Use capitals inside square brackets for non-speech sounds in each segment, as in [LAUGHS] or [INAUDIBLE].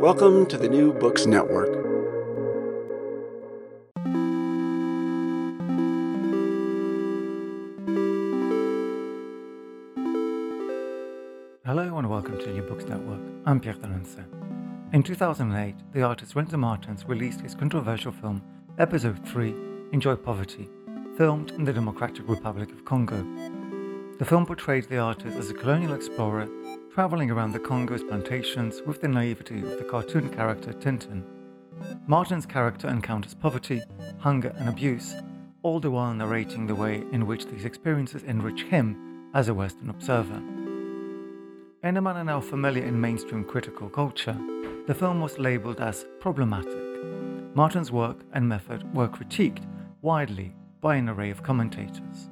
Welcome to the New Books Network. Hello and welcome to New Books Network. I'm Pierre d'Alancaisez. In 2008, the artist Renzo Martens released his controversial film Episode 3 Enjoy Poverty, filmed in the Democratic Republic of Congo. The film portrayed the artist as a colonial explorer traveling around the Congo's plantations with the naivety of the cartoon character Tintin. Martens' character encounters poverty, hunger, and abuse, all the while narrating the way in which these experiences enrich him as a Western observer. In a manner now familiar in mainstream critical culture, the film was labeled as problematic. Martens' work and method were critiqued widely by an array of commentators.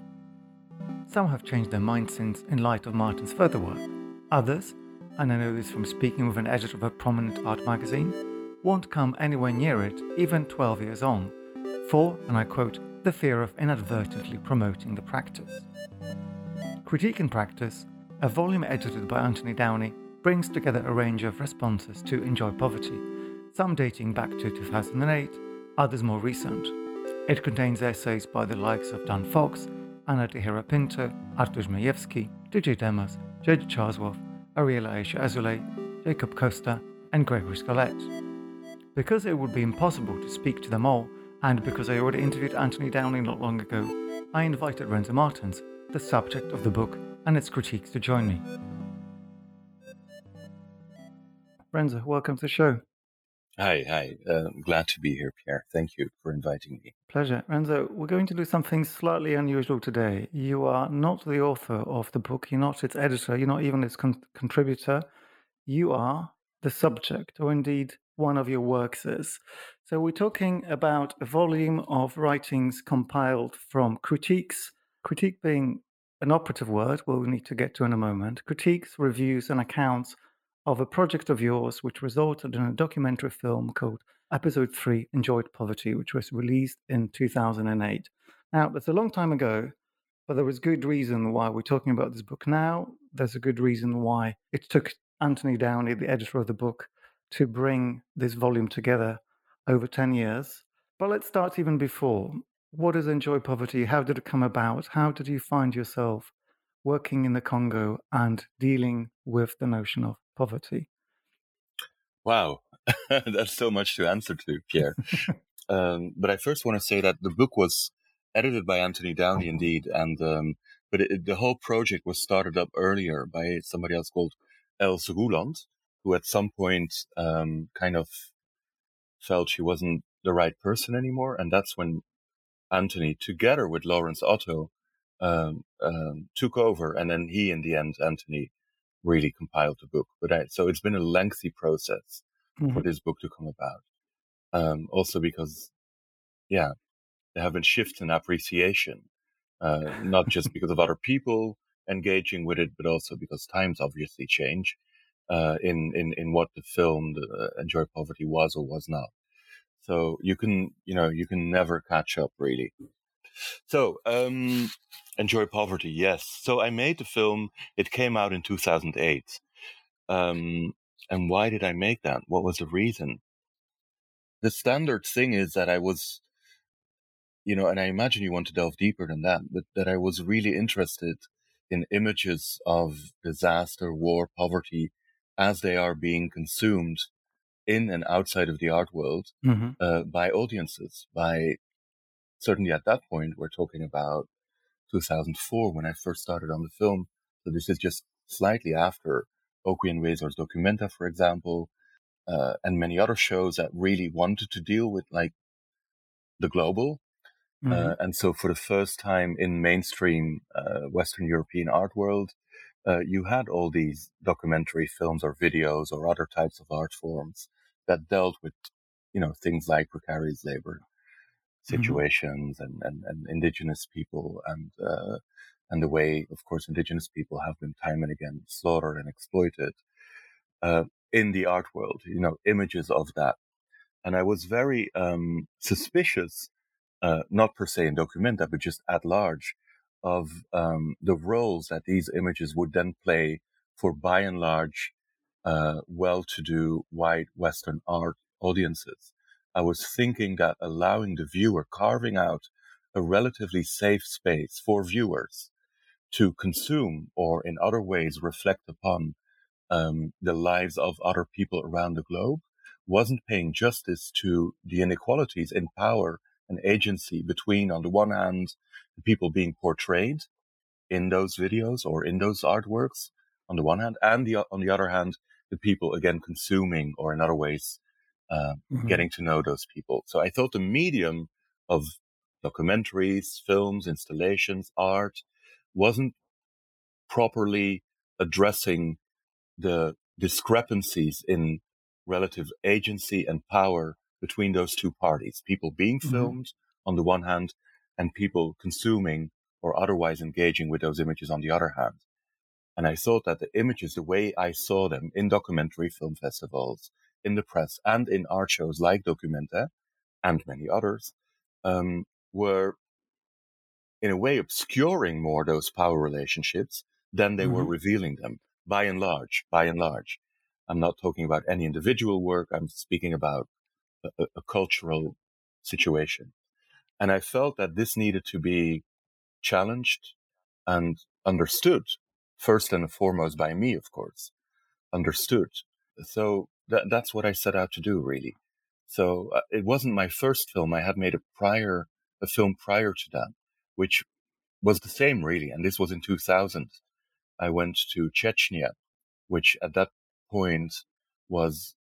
Some have changed their minds since in light of Martens' further work. Others, and I know this from speaking with an editor of a prominent art magazine, won't come anywhere near it even 12 years on, for, and I quote, the fear of inadvertently promoting the practice. Critique in Practice, a volume edited by Anthony Downey, brings together a range of responses to Enjoy Poverty, some dating back to 2008, others more recent. It contains essays by the likes of Dan Fox, Anna Teixeira Pinto, Artur Żmijewski, T.J. Demos, J.J. Charlesworth, Ariella Azoulay, Jacob Costa, and Gregory Sholette. Because it would be impossible to speak to them all, and because I already interviewed Anthony Downey not long ago, I invited Renzo Martens, the subject of the book, and its critiques to join me. Renzo, welcome to the show. Hi, hi. Uh, glad to be here, Pierre. Thank you for inviting me. Pleasure. Renzo, we're going to do something slightly unusual today. You are not the author of the book, you're not its editor, you're not even its con- contributor. You are the subject, or indeed one of your works is. So we're talking about a volume of writings compiled from critiques, critique being an operative word we'll need to get to in a moment, critiques, reviews, and accounts of a project of yours which resulted in a documentary film called Episode 3 Enjoyed Poverty, which was released in 2008. Now, that's a long time ago, but there was good reason why we're talking about this book now. There's a good reason why it took Anthony Downey, the editor of the book, to bring this volume together over 10 years. But let's start even before. What is Enjoy Poverty? How did it come about? How did you find yourself working in the Congo and dealing with the notion of poverty? Wow, [LAUGHS] that's so much to answer to, Pierre. [LAUGHS] um, but I first want to say that the book was edited by Anthony Downey, indeed, and um, but it, the whole project was started up earlier by somebody else called Els Roelandt, who at some point um, kind of felt she wasn't the right person anymore, and that's when Anthony, together with Lawrence Otto, um, um, took over, and then he, in the end, Anthony, really compiled the book. But I, so it's been a lengthy process mm-hmm. for this book to come about. Um, also because, yeah, there have been shifts in appreciation, uh, not just because of other people engaging with it, but also because times obviously change. uh, in in in what the film uh, Enjoy Poverty was or was not. So you can you know you can never catch up really. So um, Enjoy Poverty, yes. So I made the film. It came out in 2008. Um, and why did I make that? What was the reason? The standard thing is that I was, you know, and I imagine you want to delve deeper than that, but that I was really interested in images of disaster, war, poverty as they are being consumed in and outside of the art world Mm-hmm. uh, by audiences. By certainly at that point, we're talking about 2004 when I first started on the film. So this is just slightly after Okwui Enwezor's Documenta, for example, uh, and many other shows that really wanted to deal with like the global. Mm-hmm. Uh, and so for the first time in mainstream uh, Western European art world, uh, you had all these documentary films or videos or other types of art forms that dealt with, you know, things like precarious labor situations and, and, and indigenous people and, uh, and the way, of course, indigenous people have been time and again slaughtered and exploited, uh, in the art world, you know, images of that. And I was very, um, suspicious, uh, not per se in Documenta, but just at large of, um, the roles that these images would then play for by and large, uh, well-to-do white Western art audiences. I was thinking that allowing the viewer carving out a relatively safe space for viewers to consume or in other ways reflect upon um, the lives of other people around the globe wasn't paying justice to the inequalities in power and agency between, on the one hand, the people being portrayed in those videos or in those artworks, on the one hand, and the, on the other hand, the people again consuming or in other ways uh, Mhm. getting to know those people. So I thought the medium of documentaries, films, installations, art wasn't properly addressing the discrepancies in relative agency and power between those two parties. People being Mhm. filmed on the one hand and people consuming or otherwise engaging with those images on the other hand. And I thought that the images, the way I saw them in documentary film festivals, in the press, and in art shows like Documenta and many others, um, were in a way obscuring more those power relationships than they were Mhm. revealing them by and large, by and large. I'm not talking about any individual work. I'm speaking about a, a, a cultural situation. And I felt that this needed to be challenged and understood first and foremost by me, of course, understood. So that, that's what I set out to do, really. So uh, it wasn't my first film. I had made a prior, a film prior to that, which was the same, really. And this was in 2000. I went to Chechnya, which at that point was,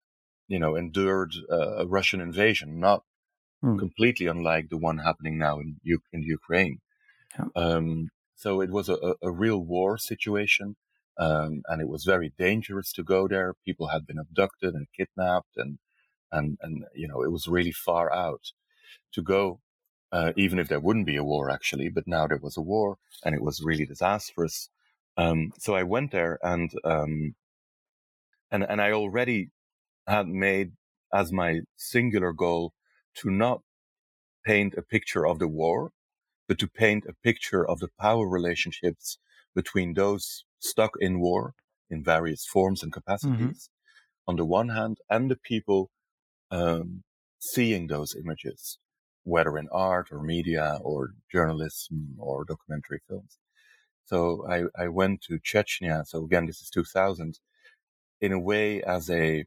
you know, endured uh, a Russian invasion, not Hmm. completely unlike the one happening now in, U- in Ukraine. Yeah. Um, so it was a, a real war situation. Um, and it was very dangerous to go there. People had been abducted and kidnapped and, and, and, you know, it was really far out to go, uh, even if there wouldn't be a war actually, but now there was a war and it was really disastrous. Um, so I went there and, um, and, and I already had made as my singular goal to not paint a picture of the war, but to paint a picture of the power relationships between those stuck in war in various forms and capacities on the one hand, and the people um, seeing those images, whether in art or media or journalism or documentary films. So I, I went to Chechnya. So again, this is 2000 in a way as a,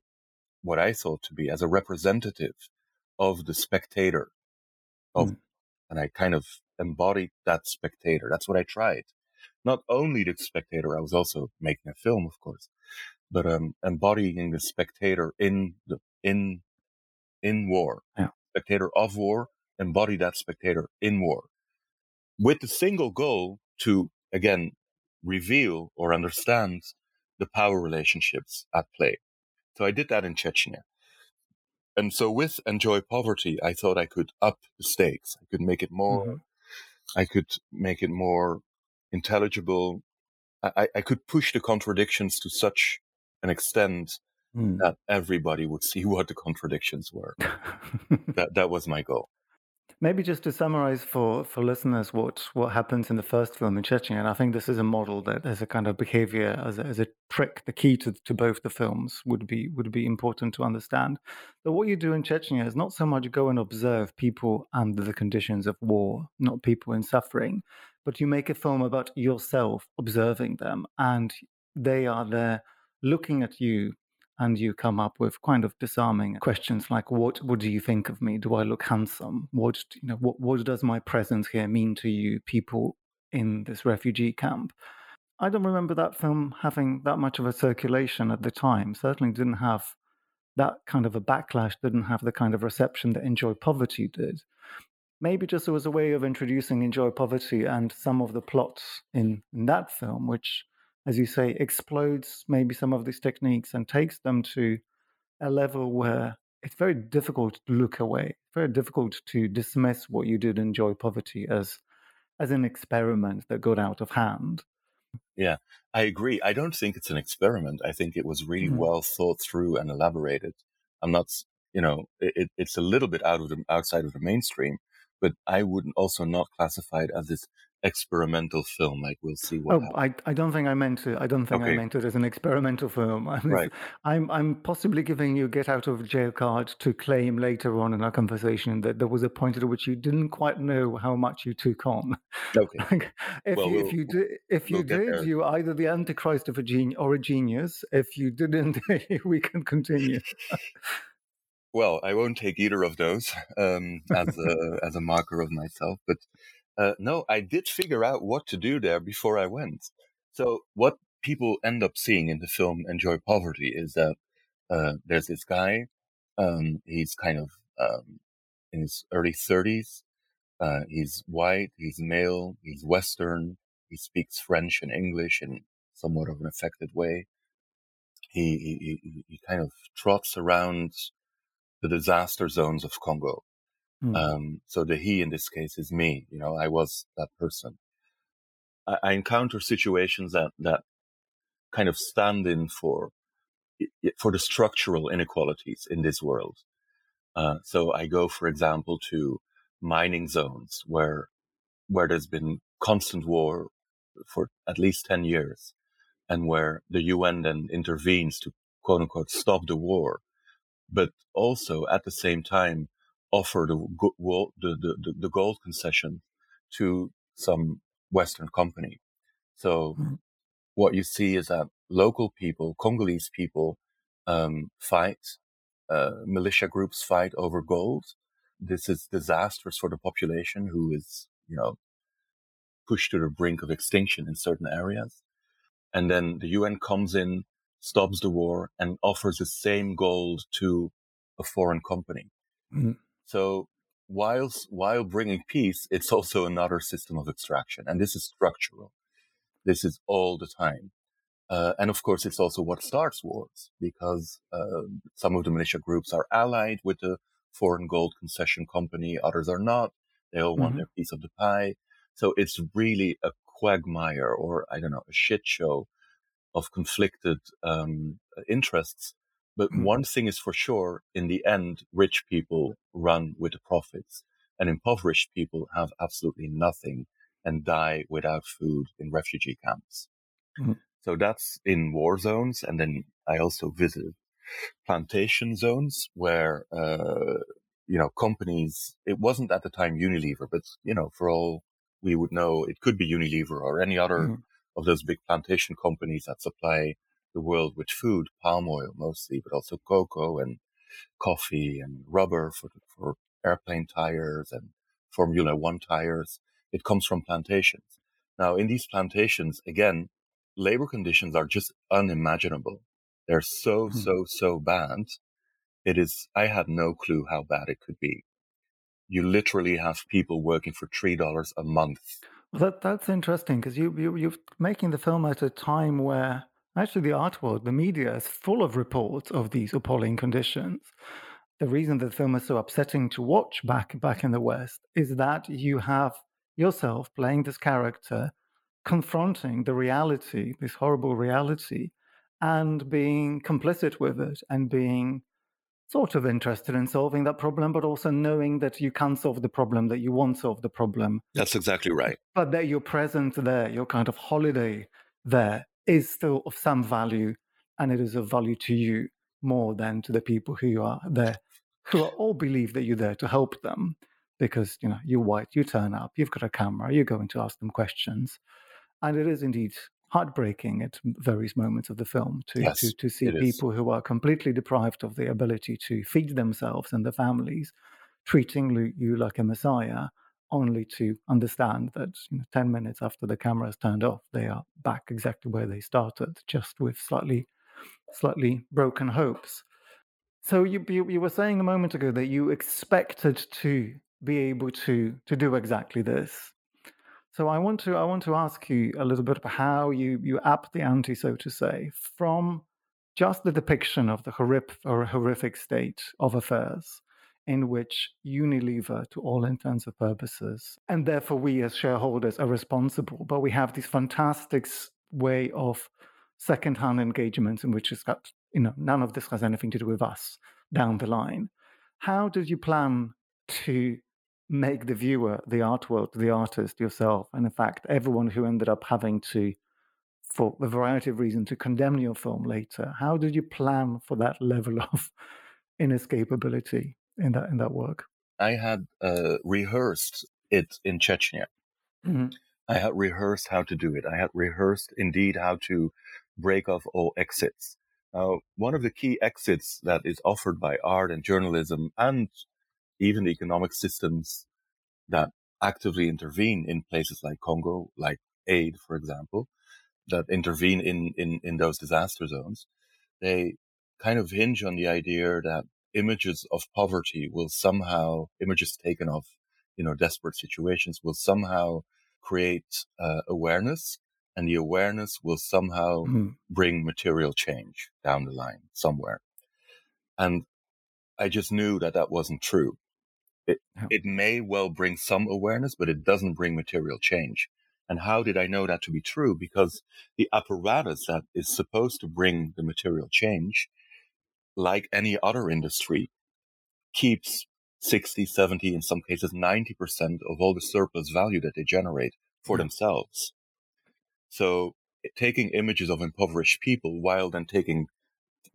what I thought to be as a representative of the spectator of, Mm. and I kind of embodied that spectator. That's what I tried. Not only the spectator, I was also making a film, of course, but um, embodying the spectator in the in in war. Yeah. Spectator of war, embody that spectator in war, with the single goal to again reveal or understand the power relationships at play. So I did that in Chechnya. And so with Enjoy Poverty, I thought I could up the stakes. I could make it more, Mhm. I could make it more intelligible. I, I- could push the contradictions to such an extent Mm. that everybody would see [LAUGHS] what the contradictions were. [LAUGHS] that that was my goal. Maybe just to summarize for, for listeners what, what happens in the first film in Chechnya, and I think this is a model that as a kind of behavior, as a, as a trick, the key to, to both the films would be would be important to understand. That what you do in Chechnya is not so much go and observe people under the conditions of war, not people in suffering, but you make a film about yourself observing them, and they are there looking at you and you come up with kind of disarming questions like what what do you think of me? Do i look handsome? What you know what, what does my presence here mean to you people in this refugee camp? I don't remember that film having that much of a circulation at the time certainly didn't have that kind of a backlash didn't have the kind of reception that enjoy poverty did maybe just as a way of introducing enjoy poverty and some of the plots in, in that film which as you say, explodes maybe some of these techniques and takes them to a level where it's very difficult to look away, very difficult to dismiss what you did enjoy poverty as as an experiment that got out of hand. Yeah, I agree. I don't think it's an experiment. I think it was really mm-hmm. well thought through and elaborated. I'm not, you know, it, it's a little bit out of the outside of the mainstream, but I would also not classify it as this experimental film. Like we'll see what. Oh, I, I don't think I meant to. I don't think okay. I meant it as an experimental film. [LAUGHS] I right. I'm I'm possibly giving you a get out of jail card to claim later on in our conversation that there was a point at which you didn't quite know how much you took on. Okay. [LAUGHS] if, well, you, we'll, if you did, if you we'll did, you either the antichrist of a genius or a genius. If you didn't, [LAUGHS] we can continue. Well, I won't take either of those [LAUGHS] um, as a as a marker of myself, but uh, no, I did figure out what to do there before I went. So what people end up seeing in the film Enjoy Poverty is that uh, there's this guy. Um, he's kind of um, in his early 30s. Uh, he's white. He's male. He's Western. He speaks French and English in somewhat of an affected way. He he, he kind of trots around the disaster zones of Congo Mm. Um, so the he in this case is me. You know, I was that person. I, I encounter situations that that kind of stand in for for the structural inequalities in this world. Uh, so I go, for example, to mining zones where where there's been constant war for at least 10 years and where the UN then intervenes to quote unquote stop the war. But also at the same time, offer the, the, the, the gold concession to some Western company. So mm-hmm. what you see is that local people, Congolese people, um, fight, uh, militia groups fight over gold. This is disastrous for the population who is, you know, pushed to the brink of extinction in certain areas. And then the UN comes in, stops the war and offers the same gold to a foreign company. Mm-hmm. So whilst while bringing peace, it's also another system of extraction, and this is structural. This is all the time. Uh, and of course, it's also what starts wars because uh, some of the militia groups are allied with the foreign gold concession company, others are not. They all want mm-hmm. their piece of the pie. So it's really a quagmire or, I don't know, a shit show of conflicted um, interests but mm. one thing is for sure, in the end, rich people run with the profits and impoverished people have absolutely nothing and die without food in refugee camps. Mm. So that's in war zones. And then I also visited plantation zones where, uh, you know, companies, it wasn't at the time Unilever, but, you know, for all we would know, it could be Unilever or any other mm. Of those big plantation companies that supply the world with food, palm oil mostly, but also cocoa and coffee and rubber for, for airplane tires and Formula One tires. It comes from plantations. Now, in these plantations, again, labor conditions are just unimaginable. They're so, hmm. so, so bad. It is, I had no clue how bad it could be. You literally have people working for $3 a month. That, that's interesting because you, you, you're making the film at a time where Actually, the art world, the media is full of reports of these appalling conditions. The reason the film is so upsetting to watch back back in the West is that you have yourself playing this character confronting the reality, this horrible reality, and being complicit with it and being sort of interested in solving that problem, but also knowing that you can't solve the problem, that you won't solve the problem. That's exactly right. But that your presence there, your kind of holiday there, is still of some value, and it is of value to you more than to the people who are there, who all believe that you're there to help them because you know you're white, you turn up, you've got a camera, you're going to ask them questions, and it is indeed heartbreaking at various moments of the film to Yes, to, to see it is. people who are completely deprived of the ability to feed themselves and their families treating you like a messiah only to understand that you know, 10 minutes after the camera is turned off they are back exactly where they started just with slightly slightly broken hopes so you, you you were saying a moment ago that you expected to be able to to do exactly this so I want to I want to ask you a little bit about how you you up the ante, so to say, from just the depiction of the horrific or horrific state of affairs in which Unilever, to all intents and purposes, and therefore we as shareholders are responsible, but we have this fantastic way of second-hand engagements in which it's got you know none of this has anything to do with us down the line. How did you plan to make the viewer, the art world, the artist, yourself, and in fact, everyone who ended up having to, for a variety of reasons, to condemn your film later. How did you plan for that [LAUGHS] level of inescapability in that in that work? I had uh, rehearsed it in Chechnya. Mhm. I had rehearsed how to do it. I had rehearsed indeed how to break off all exits. Now, one of the key exits that is offered by art and journalism and even the economic systems that actively intervene in places like Congo, like aid, for example, that intervene in, in, in those disaster zones, they kind of hinge on the idea that images of poverty will somehow, images taken of, you know, desperate situations will somehow create uh, awareness and the awareness will somehow Mhm. bring material change down the line somewhere. And I just knew that that wasn't true. It, it may well bring some awareness, but it doesn't bring material change. And how did I know that to be true? Because the apparatus that is supposed to bring the material change, like any other industry, keeps 60, 70, in some cases 90% of all the surplus value that they generate for themselves. So taking images of impoverished people while then taking,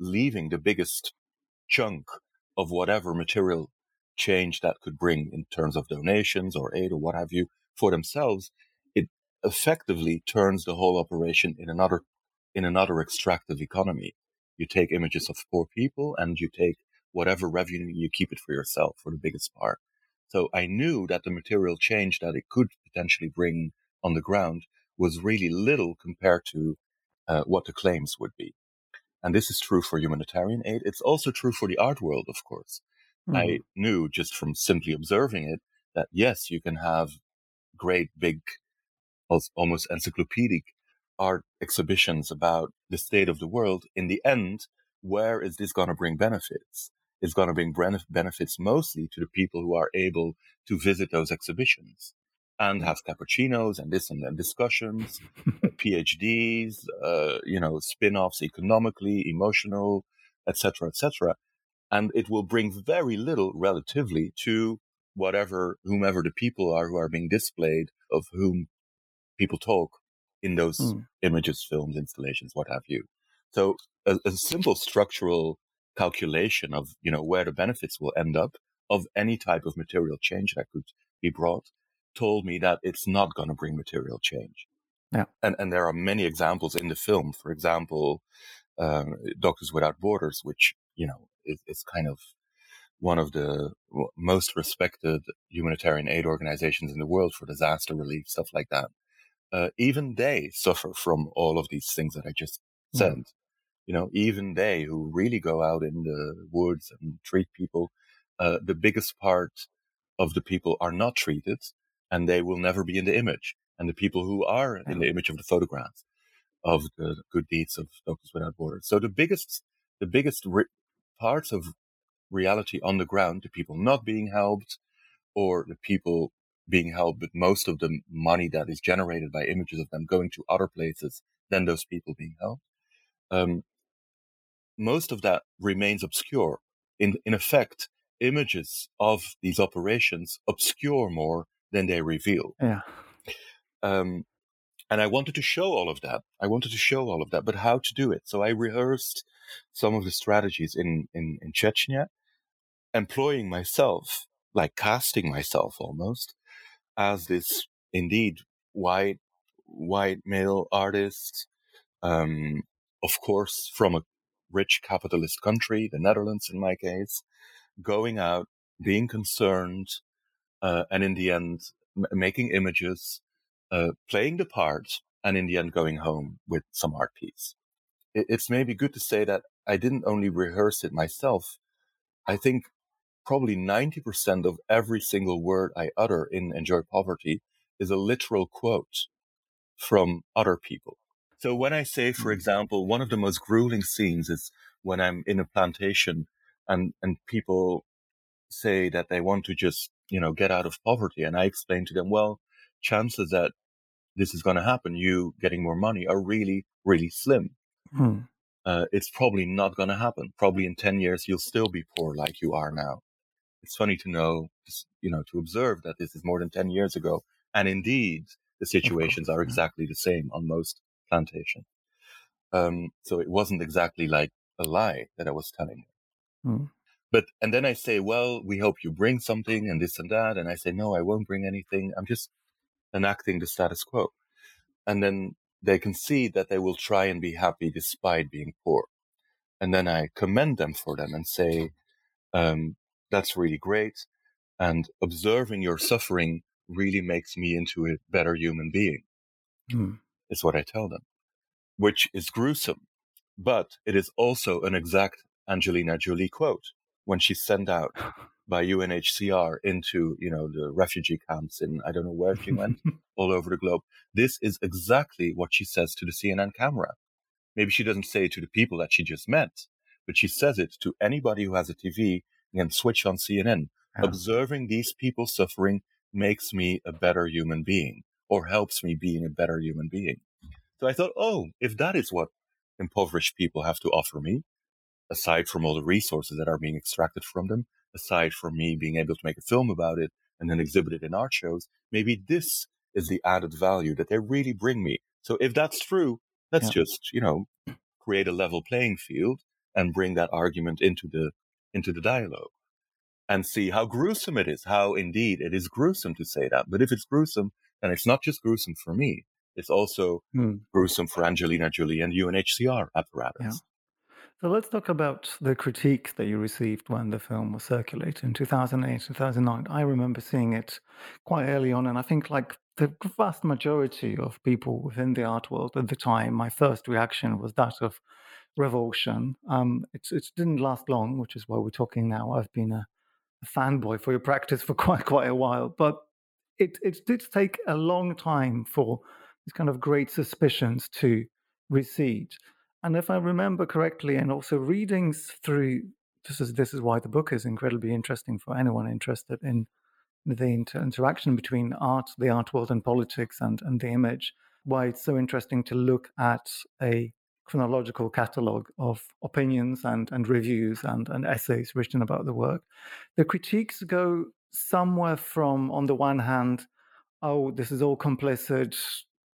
leaving the biggest chunk of whatever material change that could bring in terms of donations or aid or what have you for themselves, it effectively turns the whole operation in another, in another extractive economy. You take images of poor people and you take whatever revenue you keep it for yourself for the biggest part. So I knew that the material change that it could potentially bring on the ground was really little compared to uh, what the claims would be. And this is true for humanitarian aid. It's also true for the art world, of course. I Mhm. knew just from simply observing it that yes, you can have great big, almost encyclopedic art exhibitions about the state of the world. In the end, where is this going to bring benefits? It's going to bring benefits mostly to the people who are able to visit those exhibitions and have cappuccinos and this and then discussions, [LAUGHS] PhDs, uh, you know, spin-offs economically, emotional, etc., etc and it will bring very little relatively to whatever whomever the people are who are being displayed of whom people talk in those Mm. images films installations what have you so a, a simple structural calculation of you know where the benefits will end up of any type of material change that could be brought told me that it's not going to bring material change Yeah. and and there are many examples in the film for example um, Doctors Without Borders, which you know is, is kind of one of the most respected humanitarian aid organizations in the world for disaster relief, stuff like that. Uh, even they suffer from all of these things that I just said. You know, even they who really go out in the woods and treat people, uh, the biggest part of the people are not treated, and they will never be in the image. And the people who are in the image of the photographs of the good deeds of Doctors Without Borders. So the biggest, the biggest re- parts of reality on the ground, the people not being helped, or the people being helped, but most of the money that is generated by images of them going to other places than those people being helped. Um, most of that remains obscure. In, in effect, images of these operations obscure more than they reveal. Yeah. Um, and I wanted to show all of that. I wanted to show all of that, but how to do it? So I rehearsed some of the strategies in, in, in Chechnya, employing myself, like casting myself almost as this indeed white, white male artist, um, of course, from a rich capitalist country, the Netherlands in my case, going out, being concerned, uh, and in the end, m- making images, uh, playing the part, and in the end, going home with some art piece. It, it's maybe good to say that I didn't only rehearse it myself. I think probably 90% of every single word I utter in Enjoy Poverty is a literal quote from other people. So when I say, for mm-hmm. example, one of the most grueling scenes is when I'm in a plantation and, and people say that they want to just, you know, get out of poverty. And I explain to them, well, chances that this is going to happen, you getting more money are really, really slim. Hmm. Uh, it's probably not going to happen. Probably in 10 years, you'll still be poor like you are now. It's funny to know, you know, to observe that this is more than 10 years ago. And indeed, the situations are exactly the same on most plantation. Um, so it wasn't exactly like a lie that I was telling her. Mm. But, and then I say, well, we hope you bring something and this and that. And I say, no, I won't bring anything. I'm just enacting the status quo. And then they can see that they will try and be happy despite being poor. And then I commend them for them and say, um, that's really great. And observing your suffering really makes me into a better human being. Mm is what I tell them, which is gruesome. But it is also an exact Angelina Jolie quote when she sent out [LAUGHS] by UNHCR into, you know, the refugee camps in, I don't know where she went, [LAUGHS] all over the globe. This is exactly what she says to the CNN camera. Maybe she doesn't say it to the people that she just met, but she says it to anybody who has a TV and switch on CNN. Yeah. Observing these people suffering makes me a better human being or helps me being a better human being. So I thought, oh, if that is what impoverished people have to offer me, aside from all the resources that are being extracted from them, aside from me being able to make a film about it and then exhibit it in art shows, maybe this is the added value that they really bring me. So if that's true, let's yeah. just, you know, create a level playing field and bring that argument into the into the dialogue and see how gruesome it is, how indeed it is gruesome to say that. But if it's gruesome, and it's not just gruesome for me, it's also hmm. gruesome for Angelina Jolie and UNHCR apparatus. So let's talk about the critique that you received when the film was circulated in 2008, 2009. I remember seeing it quite early on, and I think, like the vast majority of people within the art world at the time, my first reaction was that of revulsion. Um, it, it didn't last long, which is why we're talking now. I've been a, a fanboy for your practice for [LAUGHS] quite quite a while, but it, it did take a long time for these kind of great suspicions to recede. And if I remember correctly, and also readings through this is this is why the book is incredibly interesting for anyone interested in the inter- interaction between art, the art world, and politics, and and the image. Why it's so interesting to look at a chronological catalogue of opinions and, and reviews and, and essays written about the work. The critiques go somewhere from, on the one hand, oh, this is all complicit.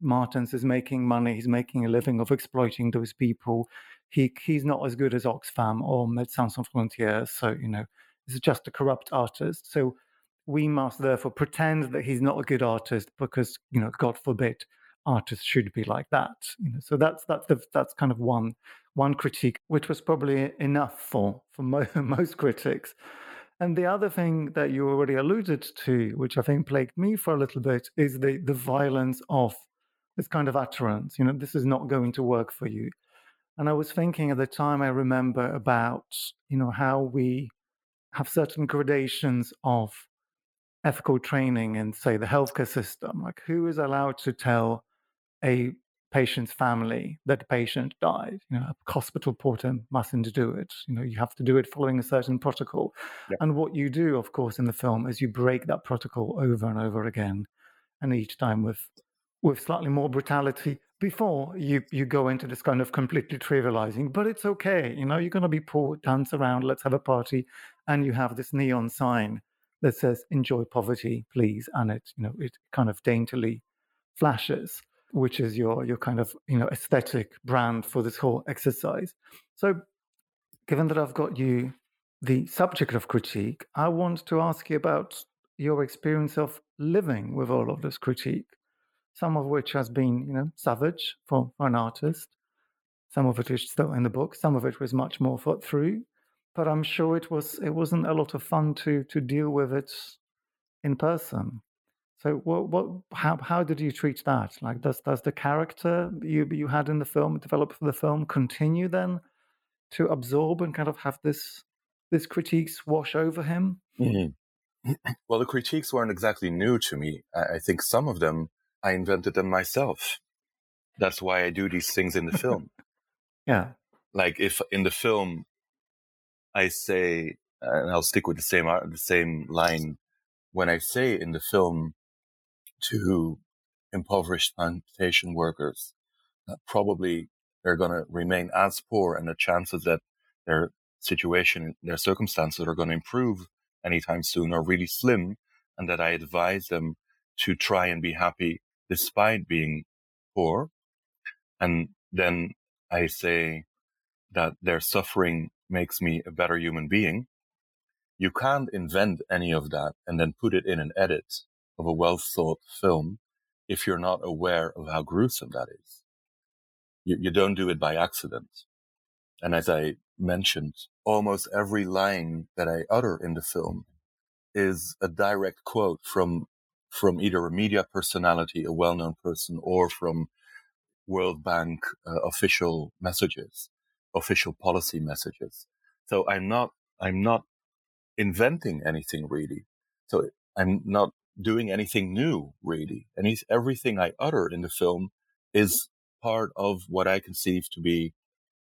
Martens is making money. He's making a living of exploiting those people. He he's not as good as Oxfam or Médecins Sans Frontières. So you know, he's just a corrupt artist. So we must therefore pretend that he's not a good artist because you know, God forbid, artists should be like that. You know, so that's that's the, that's kind of one one critique, which was probably enough for for mo- [LAUGHS] most critics. And the other thing that you already alluded to, which I think plagued me for a little bit, is the the violence of this kind of utterance. You know, this is not going to work for you. And I was thinking at the time, I remember about you know how we have certain gradations of ethical training in, say, the healthcare system. Like, who is allowed to tell a patient's family that the patient died. You know, a hospital porter mustn't do it. You know, you have to do it following a certain protocol. Yeah. And what you do, of course, in the film is you break that protocol over and over again, and each time with with slightly more brutality. before you you go into this kind of completely trivializing, but it's okay. You know, you're going to be poor, dance around, let's have a party, and you have this neon sign that says "Enjoy poverty, please," and it you know it kind of daintily flashes, which is your your kind of you know aesthetic brand for this whole exercise. So, given that I've got you the subject of critique, I want to ask you about your experience of living with all of this critique some of which has been, you know, savage for, for an artist. Some of it is still in the book. Some of it was much more thought through. But I'm sure it was it wasn't a lot of fun to to deal with it in person. So what what how how did you treat that? Like does does the character you you had in the film develop for the film continue then to absorb and kind of have this this critiques wash over him? Mm-hmm. [CLEARS THROAT] Well, the critiques weren't exactly new to me. I think some of them I invented them myself. That's why I do these things in the film. [LAUGHS] yeah. Like if in the film I say, and I'll stick with the same uh, the same line when I say in the film to impoverished plantation workers that probably they're going to remain as poor and the chances that their situation, their circumstances are going to improve anytime soon are really slim and that I advise them to try and be happy despite being poor. And then I say that their suffering makes me a better human being. You can't invent any of that and then put it in an edit of a well thought film if you're not aware of how gruesome that is. You, you don't do it by accident. And as I mentioned, almost every line that I utter in the film is a direct quote from from either a media personality, a well-known person, or from World Bank uh, official messages, official policy messages. So I'm not, I'm not inventing anything really. So I'm not doing anything new really. And everything I utter in the film is part of what I conceive to be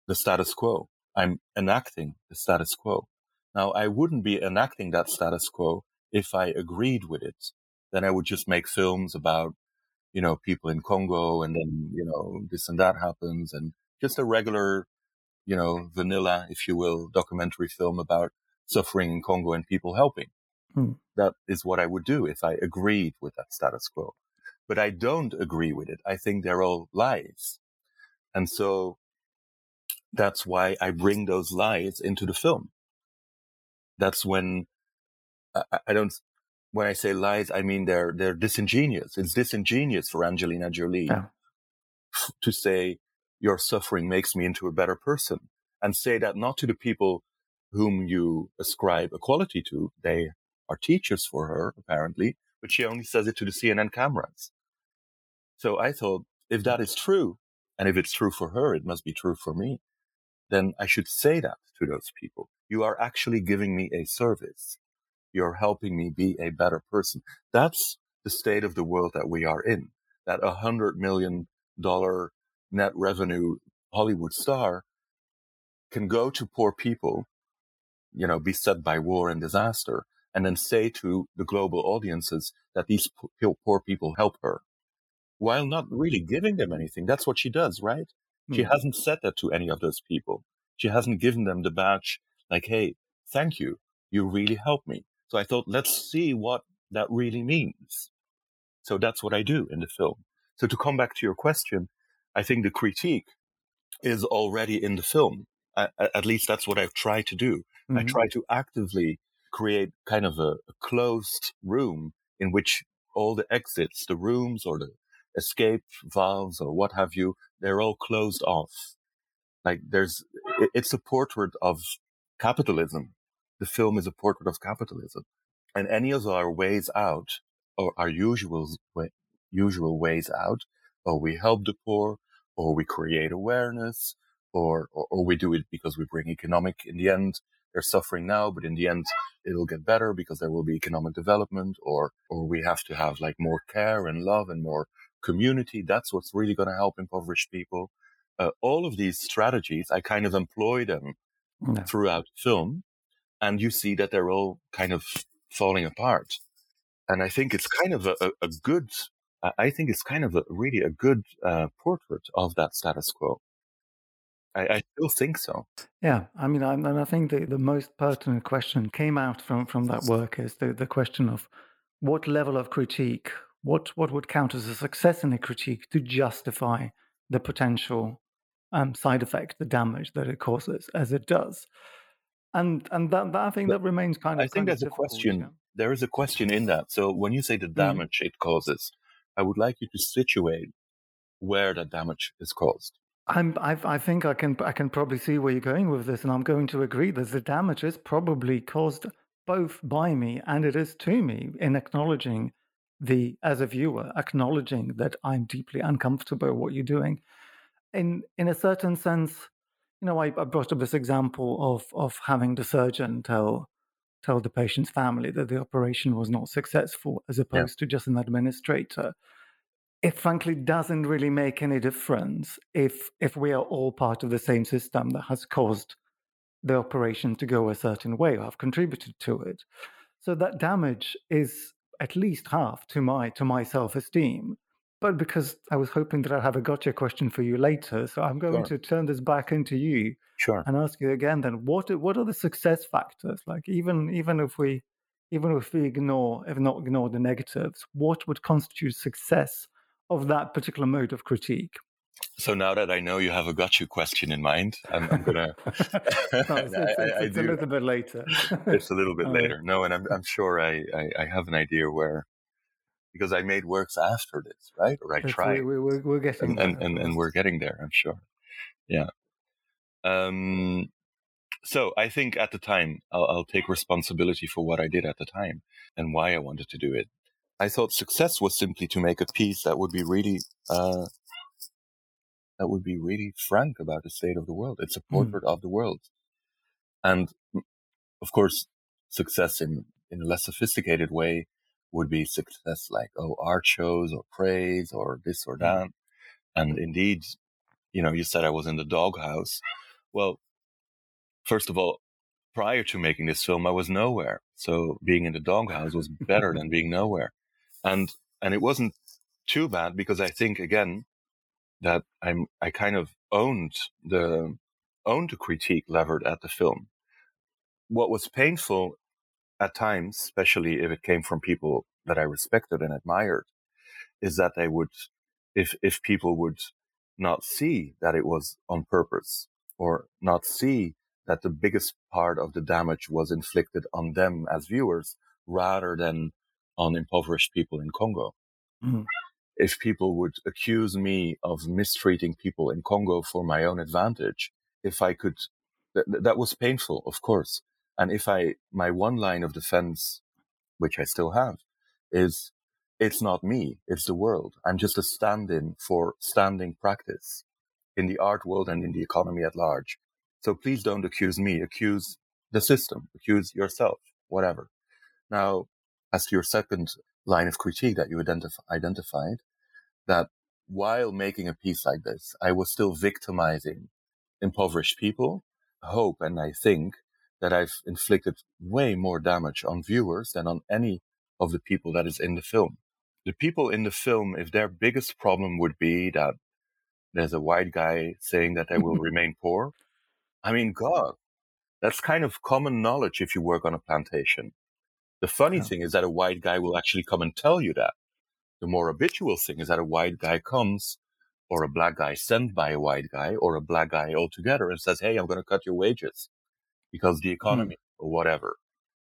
the status quo. I'm enacting the status quo. Now, I wouldn't be enacting that status quo if I agreed with it then I would just make films about, you know, people in Congo and then, you know, this and that happens and just a regular, you know, vanilla, if you will, documentary film about suffering in Congo and people helping. Hmm. That is what I would do if I agreed with that status quo. But I don't agree with it. I think they're all lies. And so that's why I bring those lies into the film. That's when I, I don't when I say lies, I mean they're they're disingenuous. It's disingenuous for Angelina Jolie to say your suffering makes me into a better person, and say that not to the people whom you ascribe equality to. They are teachers for her, apparently, but she only says it to the CNN cameras. So I thought, if that is true, and if it's true for her, it must be true for me. Then I should say that to those people. You are actually giving me a service you're helping me be a better person. That's the state of the world that we are in. That a hundred million dollar net revenue Hollywood star can go to poor people, you know, beset by war and disaster, and then say to the global audiences that these poor people help her while not really giving them anything. That's what she does, right? Mm-hmm. She hmm. hasn't said that to any of those people. She hasn't given them the badge like, Hey, thank you. You really helped me. So I thought, let's see what that really means. So that's what I do in the film. So to come back to your question, I think the critique is already in the film. I, at least that's what I've tried to do. Mm-hmm. I try to actively create kind of a, a closed room in which all the exits, the rooms or the escape valves or what have you, they're all closed off. Like there's, it's a portrait of capitalism the film is a portrait of capitalism. And any of our ways out, or our usual, usual ways out, or we help the poor, or we create awareness, or, or, or we do it because we bring economic, in the end, they're suffering now, but in the end, it'll get better because there will be economic development, or, or we have to have like more care and love and more community. That's what's really going to help impoverished people. Uh, all of these strategies, I kind of employ them no. throughout film and you see that they're all kind of falling apart. And I think it's kind of a, a good I think it's kind of a, really a good uh, portrait of that status quo. I, I, still think so. Yeah, I mean, I, and I think the, the most pertinent question came out from, from that work is the, the question of what level of critique, what what would count as a success in a critique to justify the potential um, side effect, the damage that it causes, as it does. And and that, that I think but that remains kind of. I think there's a question. Yeah. There is a question in that. So when you say the mm-hmm. damage mm. it causes, I would like you to situate where that damage is caused. I'm, I, I think I can I can probably see where you're going with this, and I'm going to agree that the damage is probably caused both by me and it is to me in acknowledging the as a viewer acknowledging that I'm deeply uncomfortable with what you're doing. In in a certain sense, you know, I, I brought up this example of of having the surgeon tell tell the patient's family that the operation was not successful, as opposed yeah. to just an administrator it frankly doesn't really make any difference if if we are all part of the same system that has caused the operation to go a certain way or have contributed to it. So that damage is at least half to my to my self-esteem. But because I was hoping that I'd have a gotcha question for you later, so I'm going sure. to turn this back into you sure. and ask you again then what what are the success factors? Like even even if we even if we ignore if not ignore the negatives, what would constitute success of that particular mode of critique. So now that I know you have a gotcha question in mind, I'm, I'm gonna. [LAUGHS] no, it's, [LAUGHS] it's, I, it's I a little bit later. it's a little [LAUGHS] bit later. No, and I'm I'm sure I, I have an idea where, because I made works after this, right? Or I tried. We, we, we're getting and, and, and, and we're getting there. I'm sure. Yeah. Um. So I think at the time I'll, I'll take responsibility for what I did at the time and why I wanted to do it. I thought success was simply to make a piece that would be really, uh, that would be really frank about the state of the world. It's a portrait mm. of the world. And of course, success in, in a less sophisticated way would be success like, oh, art shows or praise or this or hmm. that. And indeed, you know, you said I was in the doghouse. Well, first of all, prior to making this film, I was nowhere. So being in the doghouse was better than being nowhere and and it wasn't too bad because I think again that I'm I kind of owned the owned the critique levered at the film. What was painful at times, especially if it came from people that I respected and admired, is that they would if if people would not see that it was on purpose or not see that the biggest part of the damage was inflicted on them as viewers rather than on impoverished people in Congo. Mm. If people would accuse me of mistreating people in Congo for my own advantage, if I could, th- that was painful, of course. And if I, my one line of defense, which I still have, is it's not me, it's the world. I'm just a stand in for standing practice in the art world and in the economy at large. So please don't accuse me, accuse the system, accuse yourself, whatever. Now, as to your second line of critique that you identif- identified, that while making a piece like this, I was still victimizing impoverished people. hope and I think that I've inflicted way more damage on viewers than on any of the people that is in the film. The people in the film, if their biggest problem would be that there's a white guy saying that they will [LAUGHS] remain poor, I mean, God, that's kind of common knowledge if you work on a plantation. The funny yeah. thing is that a white guy will actually come and tell you that. The more habitual thing is that a white guy comes or a black guy sent by a white guy or a black guy altogether and says, Hey, I'm going to cut your wages because the hmm. economy mm. or whatever.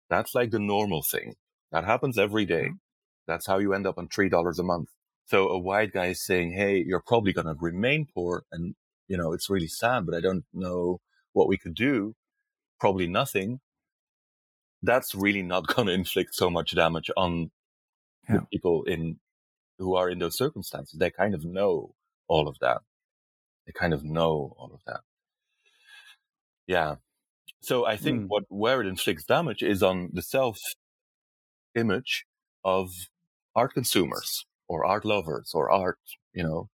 That's like the normal thing. That happens every day. Hmm. That's how you end up on $3 a month. So a white guy is saying, Hey, you're probably going to remain poor. And, you know, it's really sad, but I don't know what we could do. Probably nothing that's really not [LAUGHS] going to inflict so much damage on yeah. people in who are in those circumstances. They kind of know all of that. They kind of know all of that. Yeah. So I think mm. what where it inflicts damage is on the self image of art consumers or art lovers or art, you know,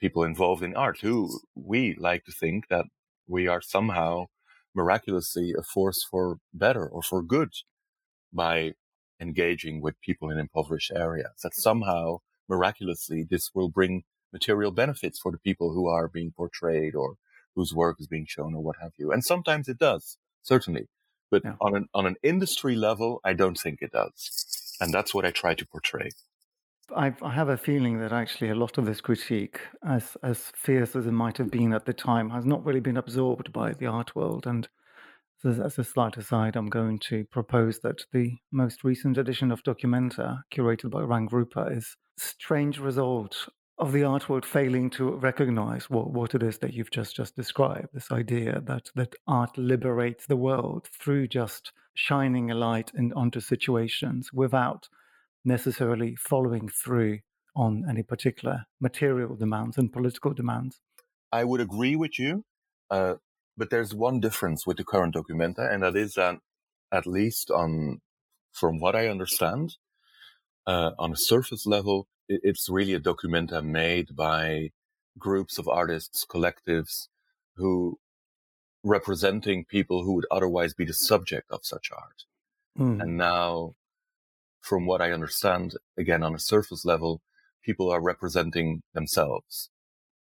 people involved in art who we like to think that we are somehow miraculously a force for better or for good by engaging with people in impoverished areas. That somehow miraculously this will bring material benefits for the people who are being portrayed or whose work is being shown or what have you. And sometimes it does, certainly. But yeah. on an on an industry level, I don't think it does. And that's what I try to portray. I've, I have a feeling that actually a lot of this critique, as as fierce as it might have been at the time, has not really been absorbed by the art world. And as, as a slight aside, I'm going to propose that the most recent edition of Documenta, curated by ruangrupa, is strange result of the art world failing to recognize what, what it is that you've just just described. This idea that that art liberates the world through just shining a light in, onto situations without necessarily following through on any particular material demands and political demands. I would agree with you, uh, but there's one difference with the current Documenta, and that is that, at least on, from what I understand, uh, on a surface level, it's really a Documenta made by groups of artists, collectives, who representing people who would otherwise be the subject of such art. Mm. And now from what I understand, again, on a surface level, people are representing themselves.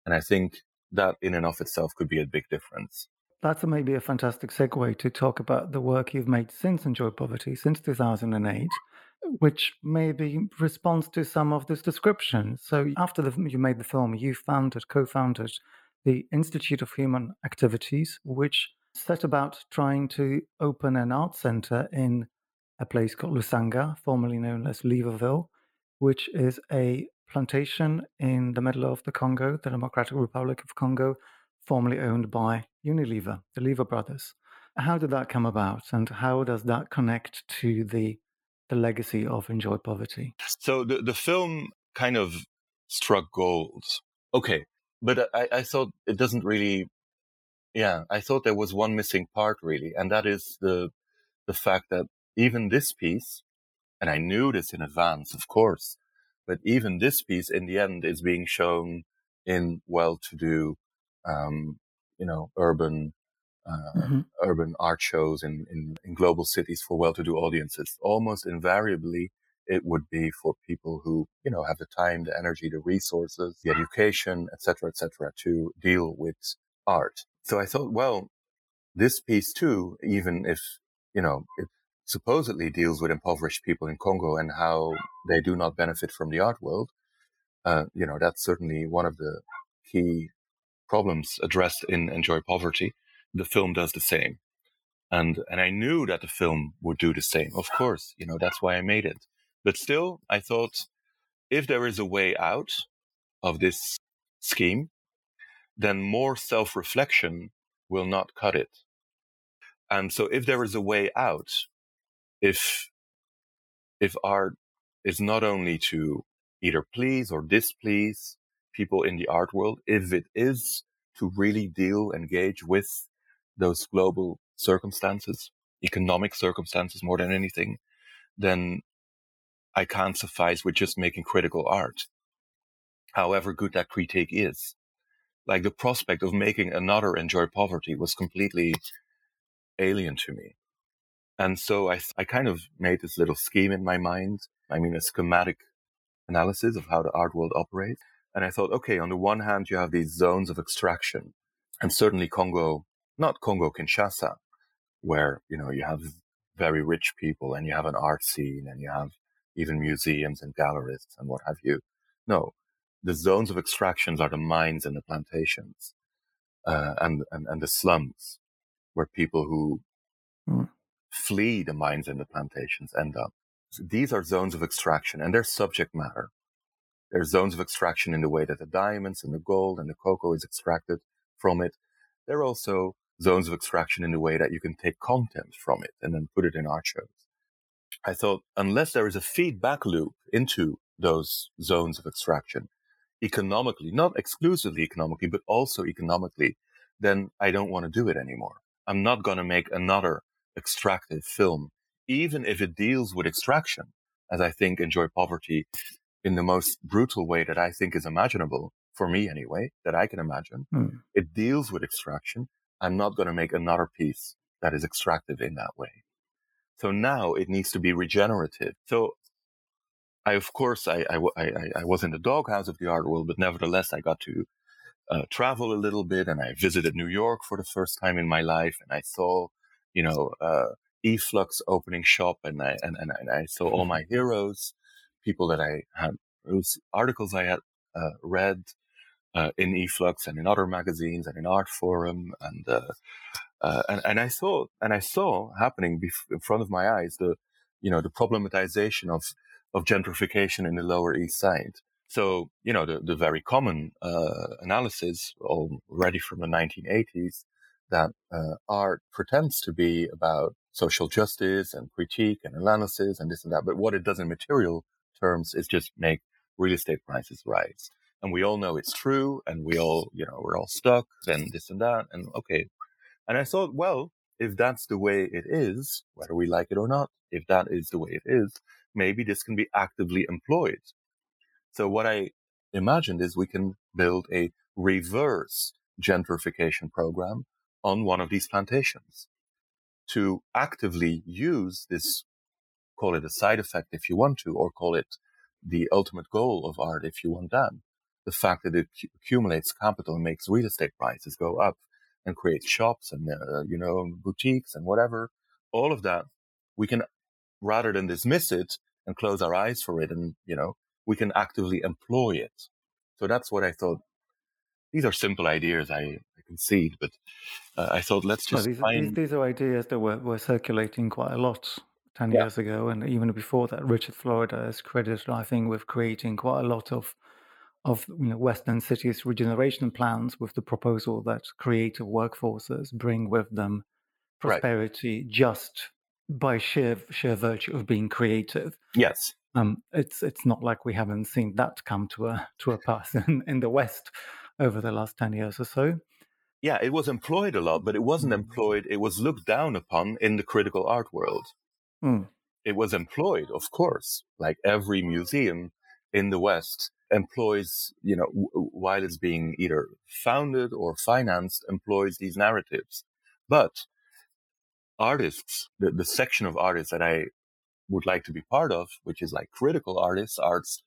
And I think that in and of itself could be a big difference. That's maybe a fantastic segue to talk about the work you've made since Enjoy Poverty, since 2008, which maybe responds to some of this description. So after the, you made the film, you founded, co-founded the Institute of Human Activities, which set about trying to open an art center in a place called Lusanga, formerly known as Leverville, which is a plantation in the middle of the Congo, the Democratic Republic of Congo, formerly owned by Unilever, the Lever brothers. How did that come about, and how does that connect to the the legacy of Enjoy Poverty? So the the film kind of struck gold. Okay, but I, I thought it doesn't really. Yeah, I thought there was one missing part really, and that is the the fact that even this piece, and I knew this in advance, of course, but even this piece in the end is being shown in well-to-do, um, you know, urban, uh, mm-hmm. urban art shows in, in, in global cities for well-to-do audiences. Almost invariably, it would be for people who, you know, have the time, the energy, the resources, the education, etc., etc., to deal with art. So I thought, well, this piece too, even if, you know, it supposedly deals with impoverished people in Congo and how they do not benefit from the art world, uh, you know, that's certainly one of the key problems addressed in Enjoy Poverty. The film does the same. And, and I knew that the film would do the same. Of course, you know, that's why I made it. But still, I thought if there is a way out of this scheme, then more self reflection will not cut it. And so if there is a way out, if if art is not only to either please or displease people in the art world, if it is to really deal, engage with those global circumstances, economic circumstances more than anything, then I can't suffice with just making critical art. However good that critique is. Like the prospect of making another enjoy poverty was completely alien to me. And so I, I kind of made this little scheme in my mind. I mean, a schematic analysis of how the art world operates. And I thought, okay, on the one hand, you have these zones of extraction and certainly Congo, not Congo Kinshasa, where, you know, you have very rich people and you have an art scene and you have even museums and galleries and what have you. No, the zones of extractions are the mines and the plantations, uh, and, and, and the slums where people who mm flee the mines and the plantations end up. So these are zones of extraction and they're subject matter. They're zones of extraction in the way that the diamonds and the gold and the cocoa is extracted from it. They're also zones of extraction in a way that you can take content from it and then put it in art shows. I thought, unless there is a feedback loop into those zones of extraction, economically, not exclusively economically, but also economically, then I don't want to do it anymore. I'm not going to make another extractive film, even if it deals with extraction, as I think Enjoy Poverty in the most brutal way that I think is imaginable, for me anyway, that I can imagine. Hmm. It deals with extraction. I'm not going to make another piece that is extractive in that way. So now it needs to be regenerative. So I of course I, I, I, I was in the doghouse of the art world, but nevertheless I got to uh, travel a little bit, and I visited New York for the first time in my life, and I saw, you know, uh, e-flux opening shop, and I and, and, and I saw all [LAUGHS] my heroes, people that I had, articles I had uh, read uh, in e-flux and in other magazines and in Artforum, and uh, uh, and and I saw and I saw happening bef- in front of my eyes the, you know, the problematization of of gentrification in the Lower East Side. So, you know, the, the very common uh, analysis already from the 1980s that uh, art pretends to be about social justice and critique and analysis and this and that. But what it does in material terms is just make real estate prices rise. And we all know it's true. And we all, you know, we're all stuck and this and that. And okay. And I thought, well, if that's the way it is, whether we like it or not, if that is the way it is, maybe this can be actively employed. So what I imagined is we can build a reverse gentrification program on one of these plantations to actively use this, call it a side effect if you want to, or call it the ultimate goal of art if you want that. The fact that it accumulates capital and makes real estate prices go up and creates shops and, uh, you know, boutiques and whatever, all of that, we can, rather than dismiss it and close our eyes for it and, you know, we can actively employ it. So that's what I thought. These are simple ideas, I, I concede, but uh, I thought let's just well, these, find. These, these, are ideas that were, were circulating quite a lot 10 yeah. years ago. And even before that, Richard Florida is credited, I think, with creating quite a lot of of you know, Western cities regeneration plans with the proposal that creative workforces bring with them prosperity right. just by sheer sheer virtue of being creative. Yes. Um, it's it's not like we haven't seen that come to a to a pass [LAUGHS] in, in the West over the last ten years or so. Yeah, it was employed a lot, but it wasn't mm. employed. It was looked down upon in the critical art world. Mm. It was employed, of course, like every museum in the West employs, you know, w- while it's being either founded or financed, employs these narratives. But artists, the, the section of artists that I would like to be part of, which is like critical artists, arts,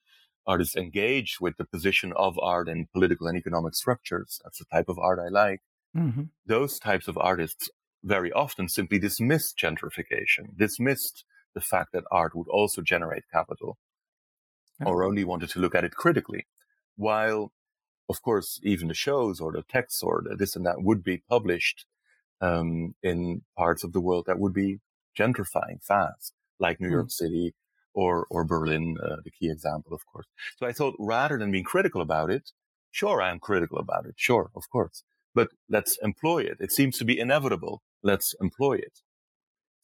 artists engaged with the position of art in political and economic structures. That's the type of art I like. Mm-hmm. Those types of artists very often simply dismissed gentrification, dismissed the fact that art would also generate capital, yeah. or only wanted to look at it critically. While, of course, even the shows or the texts or the this and that would be published um, in parts of the world that would be gentrifying fast like New York mm. City or or Berlin, uh, the key example, of course. So I thought rather than being critical about it, sure, I am critical about it, sure, of course, but let's employ it. It seems to be inevitable. Let's employ it.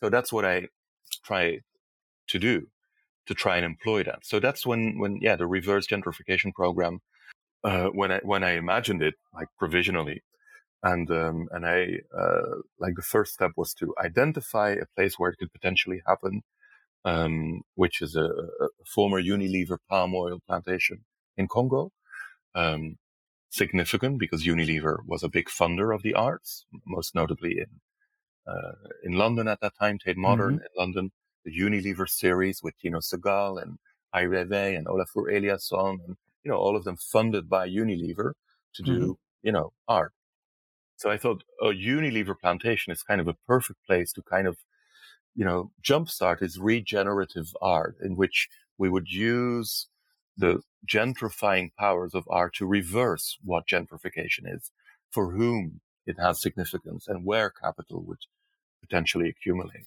So that's what I try to do, to try and employ that. So that's when when yeah, the reverse gentrification program. Uh, when I when I imagined it like provisionally, and um, and I uh, like the first step was to identify a place where it could potentially happen, um, which is a, a, former Unilever palm oil plantation in Congo. Um, significant because Unilever was a big funder of the arts, most notably in uh, in London at that time, Tate Modern mm-hmm. in London, the Unilever series with Tino Sehgal and Weiwei and Olafur Eliasson, and you know all of them funded by Unilever to do mm-hmm. you know art. So I thought a Unilever plantation is kind of a perfect place to kind of you know, Jumpstart is regenerative art in which we would use the gentrifying powers of art to reverse what gentrification is, for whom it has significance and where capital would potentially accumulate.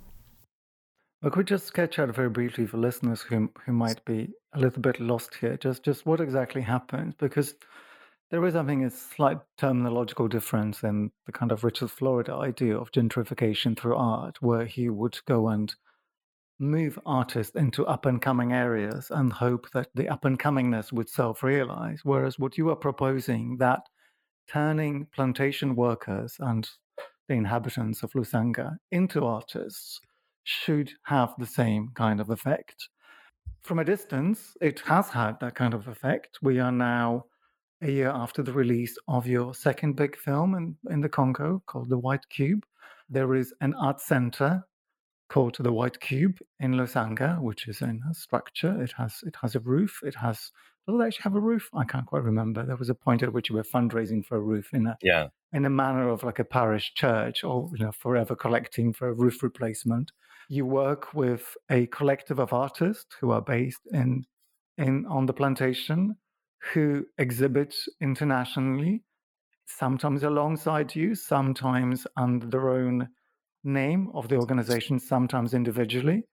Well, could we just sketch out very briefly for listeners who who might be a little bit lost here, just just what exactly happened? Because there is, I think, a slight terminological difference in the kind of Richard Florida idea of gentrification through art, where he would go and move artists into up and coming areas and hope that the up and comingness would self realize. Whereas what you are proposing that turning plantation workers and the inhabitants of Lusanga into artists should have the same kind of effect. From a distance, it has had that kind of effect. We are now a year after the release of your second big film in, in the Congo called The White Cube. There is an art center called the White Cube in Lusanga, which is in a structure. It has it has a roof. It has does it actually have a roof? I can't quite remember. There was a point at which you were fundraising for a roof in a yeah in a manner of like a parish church or you know forever collecting for a roof replacement. You work with a collective of artists who are based in in on the plantation who exhibit internationally, sometimes alongside you, sometimes under their own name of the organization, sometimes individually.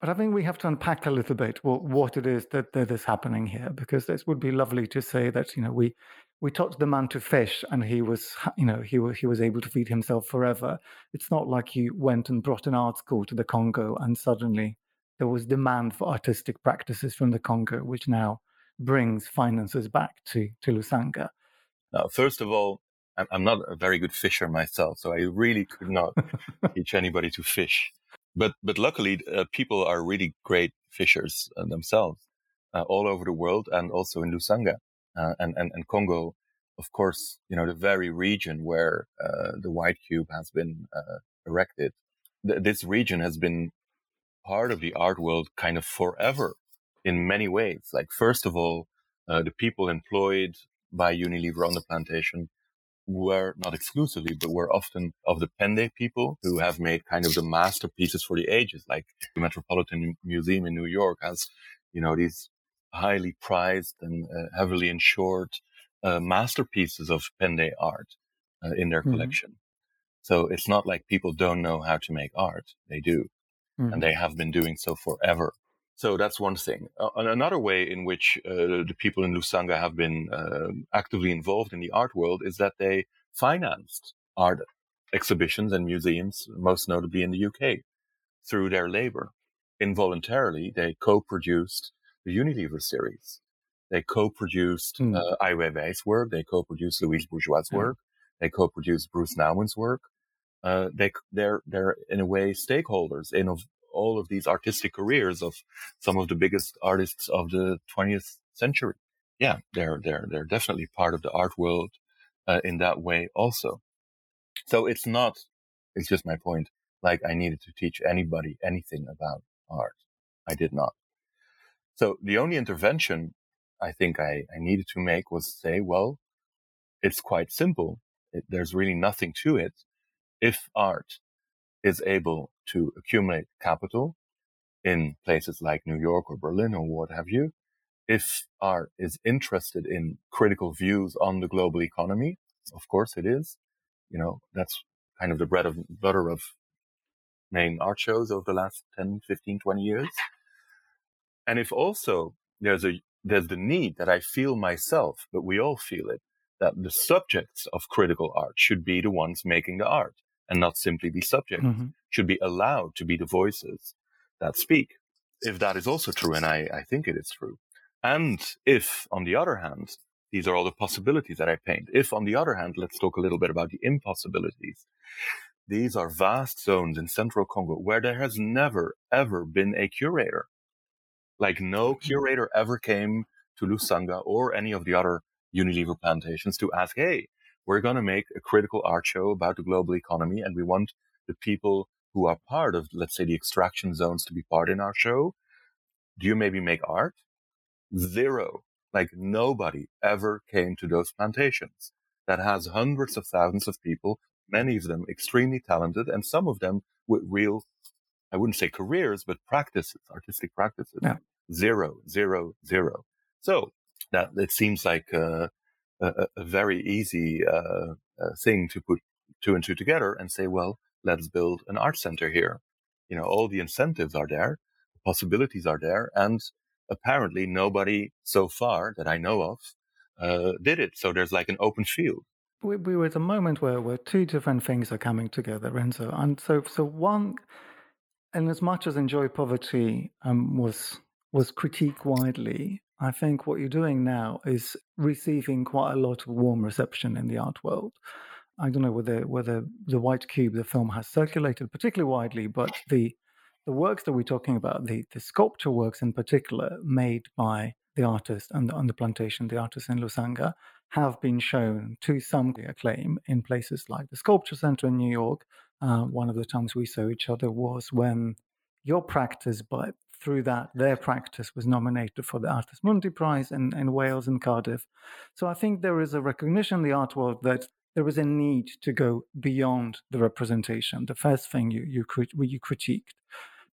But I think we have to unpack a little bit what, what it is that, that is happening here, because this would be lovely to say that you know we we taught the man to fish, and he was you know he was he was able to feed himself forever. It's not like you went and brought an art school to the Congo, and suddenly there was demand for artistic practices from the Congo, which now brings finances back to to Lusanga. Now, first of all, I'm not a very good fisher myself, so I really could not [LAUGHS] teach anybody to fish. But but luckily, uh, people are really great fishers uh, themselves uh, all over the world, and also in Lusanga uh, and, and and Congo. Of course, you know the very region where uh, the White Cube has been uh, erected. Th- this region has been part of the art world kind of forever, in many ways. Like first of all, the people employed by Unilever on the plantation were not exclusively, but were often of the Pende people who have made kind of the masterpieces for the ages, like the Metropolitan Museum in New York has, you know, these highly prized and uh, heavily insured uh, masterpieces of Pende art uh, in their mm-hmm. collection. So it's not like people don't know how to make art. They do. Mm-hmm. And they have been doing so forever. So that's one thing. Uh, another way in which uh, the people in Lusanga have been uh, actively involved in the art world is that they financed art exhibitions and museums, most notably in the UK, through their labor. Involuntarily, they co-produced the Unilever series. They co-produced mm. uh, Ai Weiwei's work. They co-produced Louise Bourgeois' mm. work. They co-produced Bruce Nauman's work. Uh, they, they're, they're in a way stakeholders in of all of these artistic careers of some of the biggest artists of the 20th century. Yeah, they're they're they're definitely part of the art world uh, in that way also. So it's not. It's just my point. Like I needed to teach anybody anything about art. I did not. So the only intervention I think I, I needed to make was say, well, it's quite simple. It, there's really nothing to it. If art is able to accumulate capital in places like New York or Berlin or what have you, if art is interested in critical views on the global economy, of course it is. You know, that's kind of the bread and butter of main art shows over the last 10, 15, 20 years. And if also there's a, there's the need that I feel myself, but we all feel it, that the subjects of critical art should be the ones making the art and not simply be subjects, mm-hmm. should be allowed to be the voices that speak. If that is also true, and I, I think it is true. And if, on the other hand, these are all the possibilities that I paint. If, on the other hand, let's talk a little bit about the impossibilities. These are vast zones in central Congo where there has never, ever been a curator. Like no mm-hmm. curator ever came to Lusanga or any of the other Unilever plantations to ask, hey, we're going to make a critical art show about the global economy and we want the people who are part of, let's say, the extraction zones to be part in our show. Do you maybe make art? Zero. Like nobody ever came to those plantations that has hundreds of thousands of people, many of them extremely talented and some of them with real, I wouldn't say careers, but practices, artistic practices. Yeah. Zero, zero, zero. So that it seems like, uh, a, a very easy uh, uh, thing to put two and two together and say, well, let's build an art center here. You know, all the incentives are there, the possibilities are there, and apparently nobody so far that I know of uh, did it. So there's like an open field. We, we were at a moment where, where two different things are coming together, Renzo. And so, so one, and as much as Enjoy Poverty um, was was critiqued widely, I think what you're doing now is receiving quite a lot of warm reception in the art world. I don't know whether whether the White Cube, the film, has circulated particularly widely, but the the works that we're talking about, the the sculpture works in particular, made by the artist and on the plantation, the artist in Lusanga, have been shown to some acclaim in places like the Sculpture Center in New York. Uh, one of the times we saw each other was when your practice, but through that, their practice was nominated for the Artes Mundi Prize in, in Wales and Cardiff. So I think there is a recognition in the art world that there is a need to go beyond the representation, the first thing you, you, you critiqued.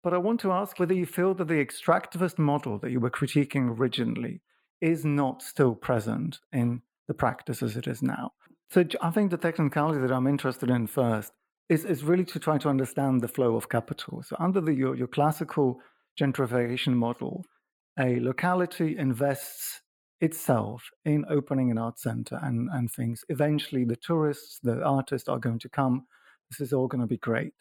But I want to ask whether you feel that the extractivist model that you were critiquing originally is not still present in the practice as it is now. So I think the technicality that I'm interested in first is, is really to try to understand the flow of capital. So under the, your, your classical gentrification model, a locality invests itself in opening an art center and, and things. Eventually, the tourists, the artists are going to come. This is all going to be great.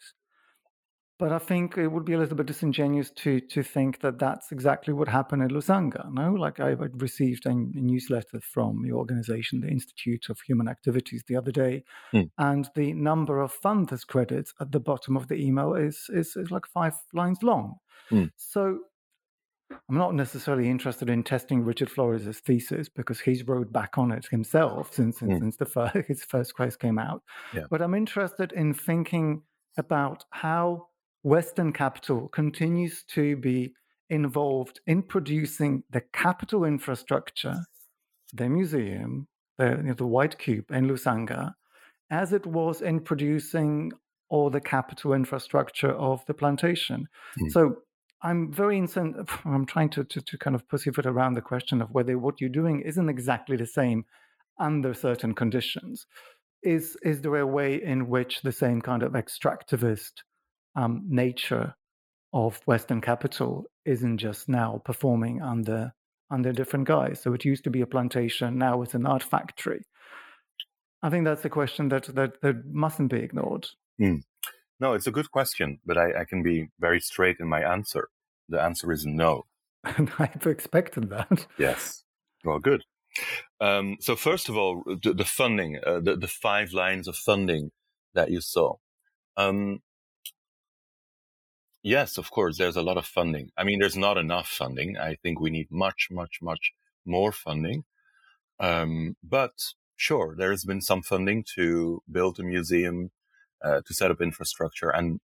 But I think it would be a little bit disingenuous to to think that that's exactly what happened in Lusanga. No, like I received a, a newsletter from your organization, the Institute of Human Activities, the other day, mm. and the number of funders credits at the bottom of the email is is, is like five lines long. Mm. So I'm not necessarily interested in testing Richard Florida's thesis because he's wrote back on it himself since since, mm. since the first, [LAUGHS] his first quest came out. Yeah. But I'm interested in thinking about how Western capital continues to be involved in producing the capital infrastructure, the museum, the, you know, the White Cube in Lusanga, as it was in producing all the capital infrastructure of the plantation. Mm. So I'm very incent- [SIGHS] I'm trying to, to, to kind of pussyfoot around the question of whether what you're doing isn't exactly the same under certain conditions. Is is there a way in which the same kind of extractivist um, nature of Western capital isn't just now performing under under different guys. So it used to be a plantation, now it's an art factory. I think that's a question that that, that mustn't be ignored. Mm. No, it's a good question, but I, I, can be very straight in my answer. The answer is no. And [LAUGHS] I've expected that. Yes. Well, good. Um, so first of all, the, the funding, uh, the, the five lines of funding that you saw. Um, Yes, of course, there's a lot of funding. I mean, there's not enough funding. I think we need much, much, much more funding. Um, but sure, there has been some funding to build a museum, uh, to set up infrastructure, and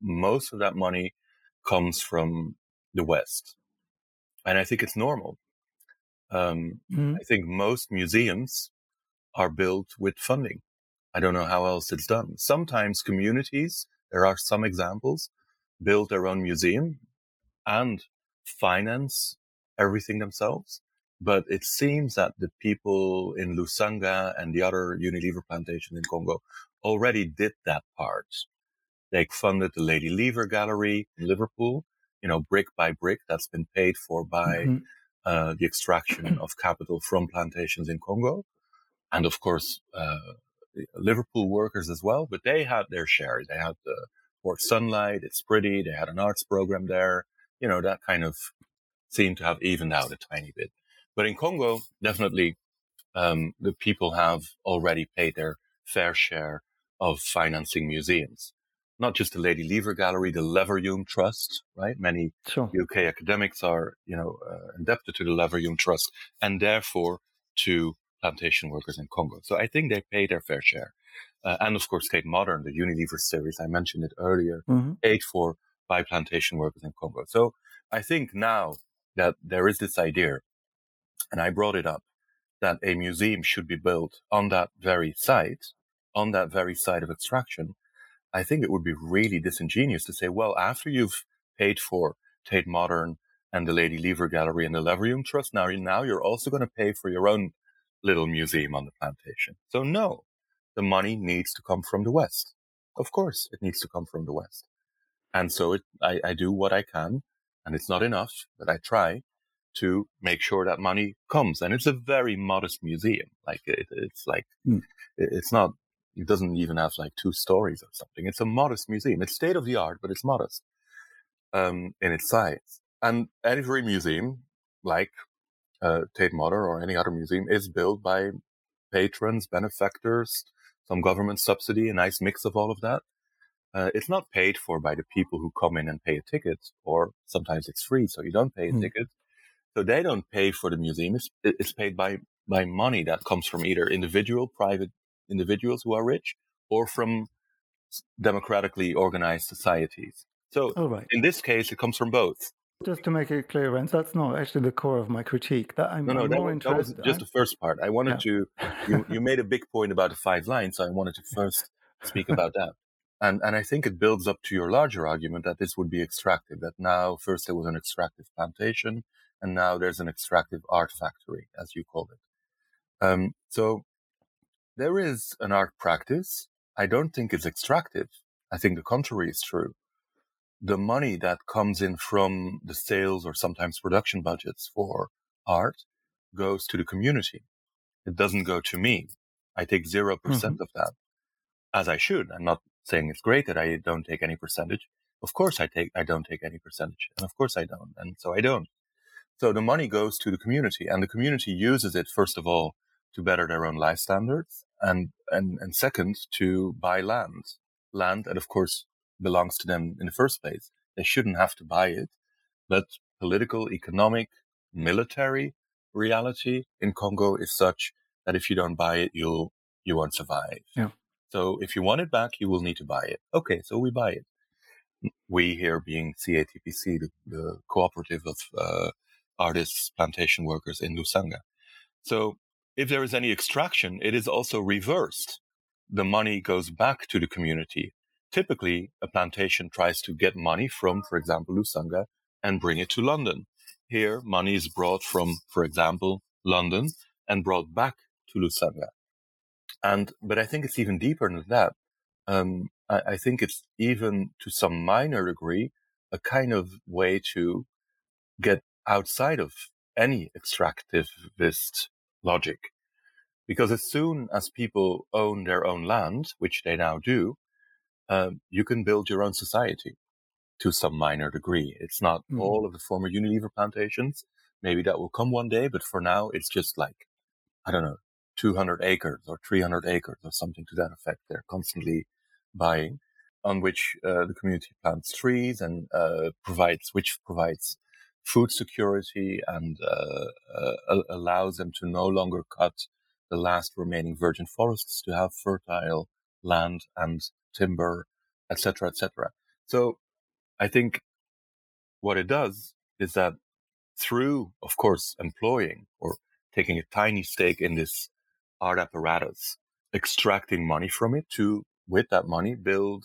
most of that money comes from the West. And I think it's normal. Um, mm-hmm. I think most museums are built with funding. I don't know how else it's done. Sometimes communities, there are some examples, build their own museum and finance everything themselves. But it seems that the people in Lusanga and the other Unilever plantation in Congo already did that part. They funded the Lady Lever Gallery in Liverpool, you know, brick by brick. That's been paid for by mm-hmm. uh, the extraction [CLEARS THROAT] of capital from plantations in Congo. And of course, uh, Liverpool workers as well, but they had their share. They had the Port Sunlight. It's pretty. They had an arts program there. You know, that kind of seemed to have evened out a tiny bit. But in Congo, definitely, um, the people have already paid their fair share of financing museums. Not just the Lady Lever Gallery, the Leverhulme Trust, right? Many sure. UK academics are, you know, uh, indebted to the Leverhulme Trust and therefore to plantation workers in Congo. So I think they pay their fair share. Uh, and of course, Tate Modern, the Unilever series, I mentioned it earlier, mm-hmm. paid for by plantation workers in Congo. So I think now that there is this idea, and I brought it up, that a museum should be built on that very site, on that very site of extraction, I think it would be really disingenuous to say, well, after you've paid for Tate Modern and the Lady Lever Gallery and the Leverhulme Trust, now, now you're also going to pay for your own little museum on the plantation. So no, the money needs to come from the West. Of course, it needs to come from the West. And so it, I, I do what I can, and it's not enough, but I try to make sure that money comes. And it's a very modest museum. Like it, it's like, mm. it, it's not, it doesn't even have like two stories or something. It's a modest museum. It's state of the art, but it's modest. um, in its size. And every museum, like uh, Tate Modern or any other museum, is built by patrons, benefactors, some government subsidy, a nice mix of all of that. Uh, it's not paid for by the people who come in and pay a ticket, or sometimes it's free, so you don't pay a mm. ticket. So they don't pay for the museum. It's, it's paid by, by money that comes from either individual, private individuals who are rich, or from democratically organized societies. So oh, right. in this case, it comes from both. Just to make it clear, Rens, that's not actually the core of my critique. That I'm, no, no, that, more was, that was just the first part. I wanted yeah. to. You, you made a big point about the five lines, so I wanted to first speak about that. And and I think it builds up to your larger argument that this would be extractive. That now first there was an extractive plantation, and now there's an extractive art factory, as you call it. Um, so there is an art practice. I don't think it's extractive. I think the contrary is true the money that comes in from the sales or sometimes production budgets for art goes to the community. It doesn't go to me. I take 0% mm hmm of that as I should. I'm not saying it's great that I don't take any percentage. Of course I take, I don't take any percentage. And of course I don't. And so I don't. So the money goes to the community and the community uses it, first of all, to better their own life standards and, and, and second, to buy land, land. And of course, belongs to them in the first place. They shouldn't have to buy it. But political, economic, military reality in Congo is such that if you don't buy it, you'll, you won't survive. Yeah. So if you want it back, you will need to buy it. Okay. So we buy it. We here being CATPC, the, the cooperative of, uh, artists, plantation workers in Lusanga. So if there is any extraction, it is also reversed. The money goes back to the community Typically, a plantation tries to get money from, for example, Lusanga and bring it to London. Here, money is brought from, for example, London and brought back to Lusanga. And, but I think it's even deeper than that. Um, I, I think it's even to some minor degree a kind of way to get outside of any extractivist logic. Because as soon as people own their own land, which they now do, um, you can build your own society to some minor degree. It's not mm. all of the former Unilever plantations. Maybe that will come one day, but for now, it's just like, I don't know, 200 acres or 300 acres or something to that effect. They're constantly buying on which uh, the community plants trees and uh, provides, which provides food security and uh, uh allows them to no longer cut the last remaining virgin forests to have fertile land and timber, etc., etc. So I think what it does is that through, of course, employing or taking a tiny stake in this art apparatus, extracting money from it to, with that money, build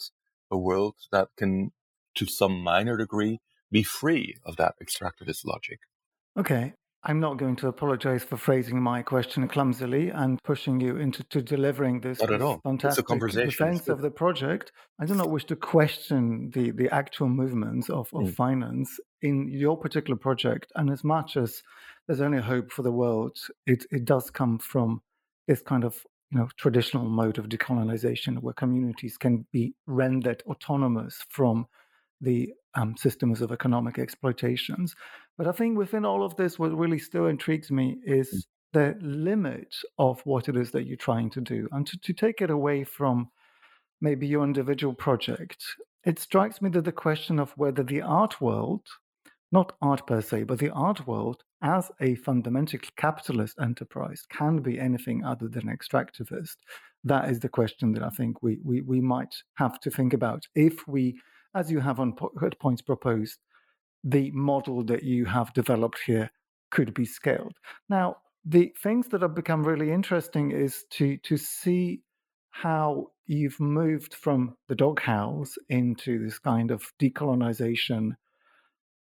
a world that can, to some minor degree, be free of that extractivist logic. Okay. I'm not going to apologize for phrasing my question clumsily and pushing you into to delivering this, Not at all. fantastic defense of the project. I do not wish to question the, the actual movements of, of mm. finance in your particular project. And as much as there's only hope for the world, it, it does come from this kind of you know traditional mode of decolonization where communities can be rendered autonomous from the um, systems of economic exploitations. But I think within all of this, what really still intrigues me mm. is the limit of what it is that you're trying to do. And to, to take it away from maybe your individual project, it strikes me that the question of whether the art world, not art per se, but the art world as a fundamentally capitalist enterprise can be anything other than extractivist. That is the question that I think we, we, we might have to think about if we, as you have on po- points proposed, the model that you have developed here could be scaled. Now, the things that have become really interesting is to to see how you've moved from the doghouse into this kind of decolonization.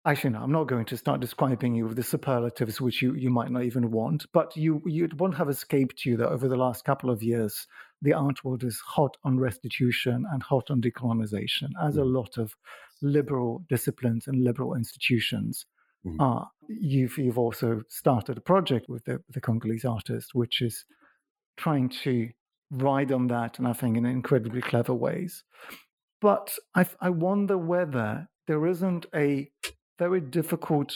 Actually, no, I'm not going to start describing you with the superlatives which you, you might not even want, but you you won't have escaped you that over the last couple of years, the art world is hot on restitution and hot on decolonization, as a mm. lot of liberal disciplines and liberal institutions mm. are. You've you've also started a project with the, the Congolese artist, which is trying to ride on that, and I think in incredibly clever ways. But I, I wonder whether there isn't a very difficult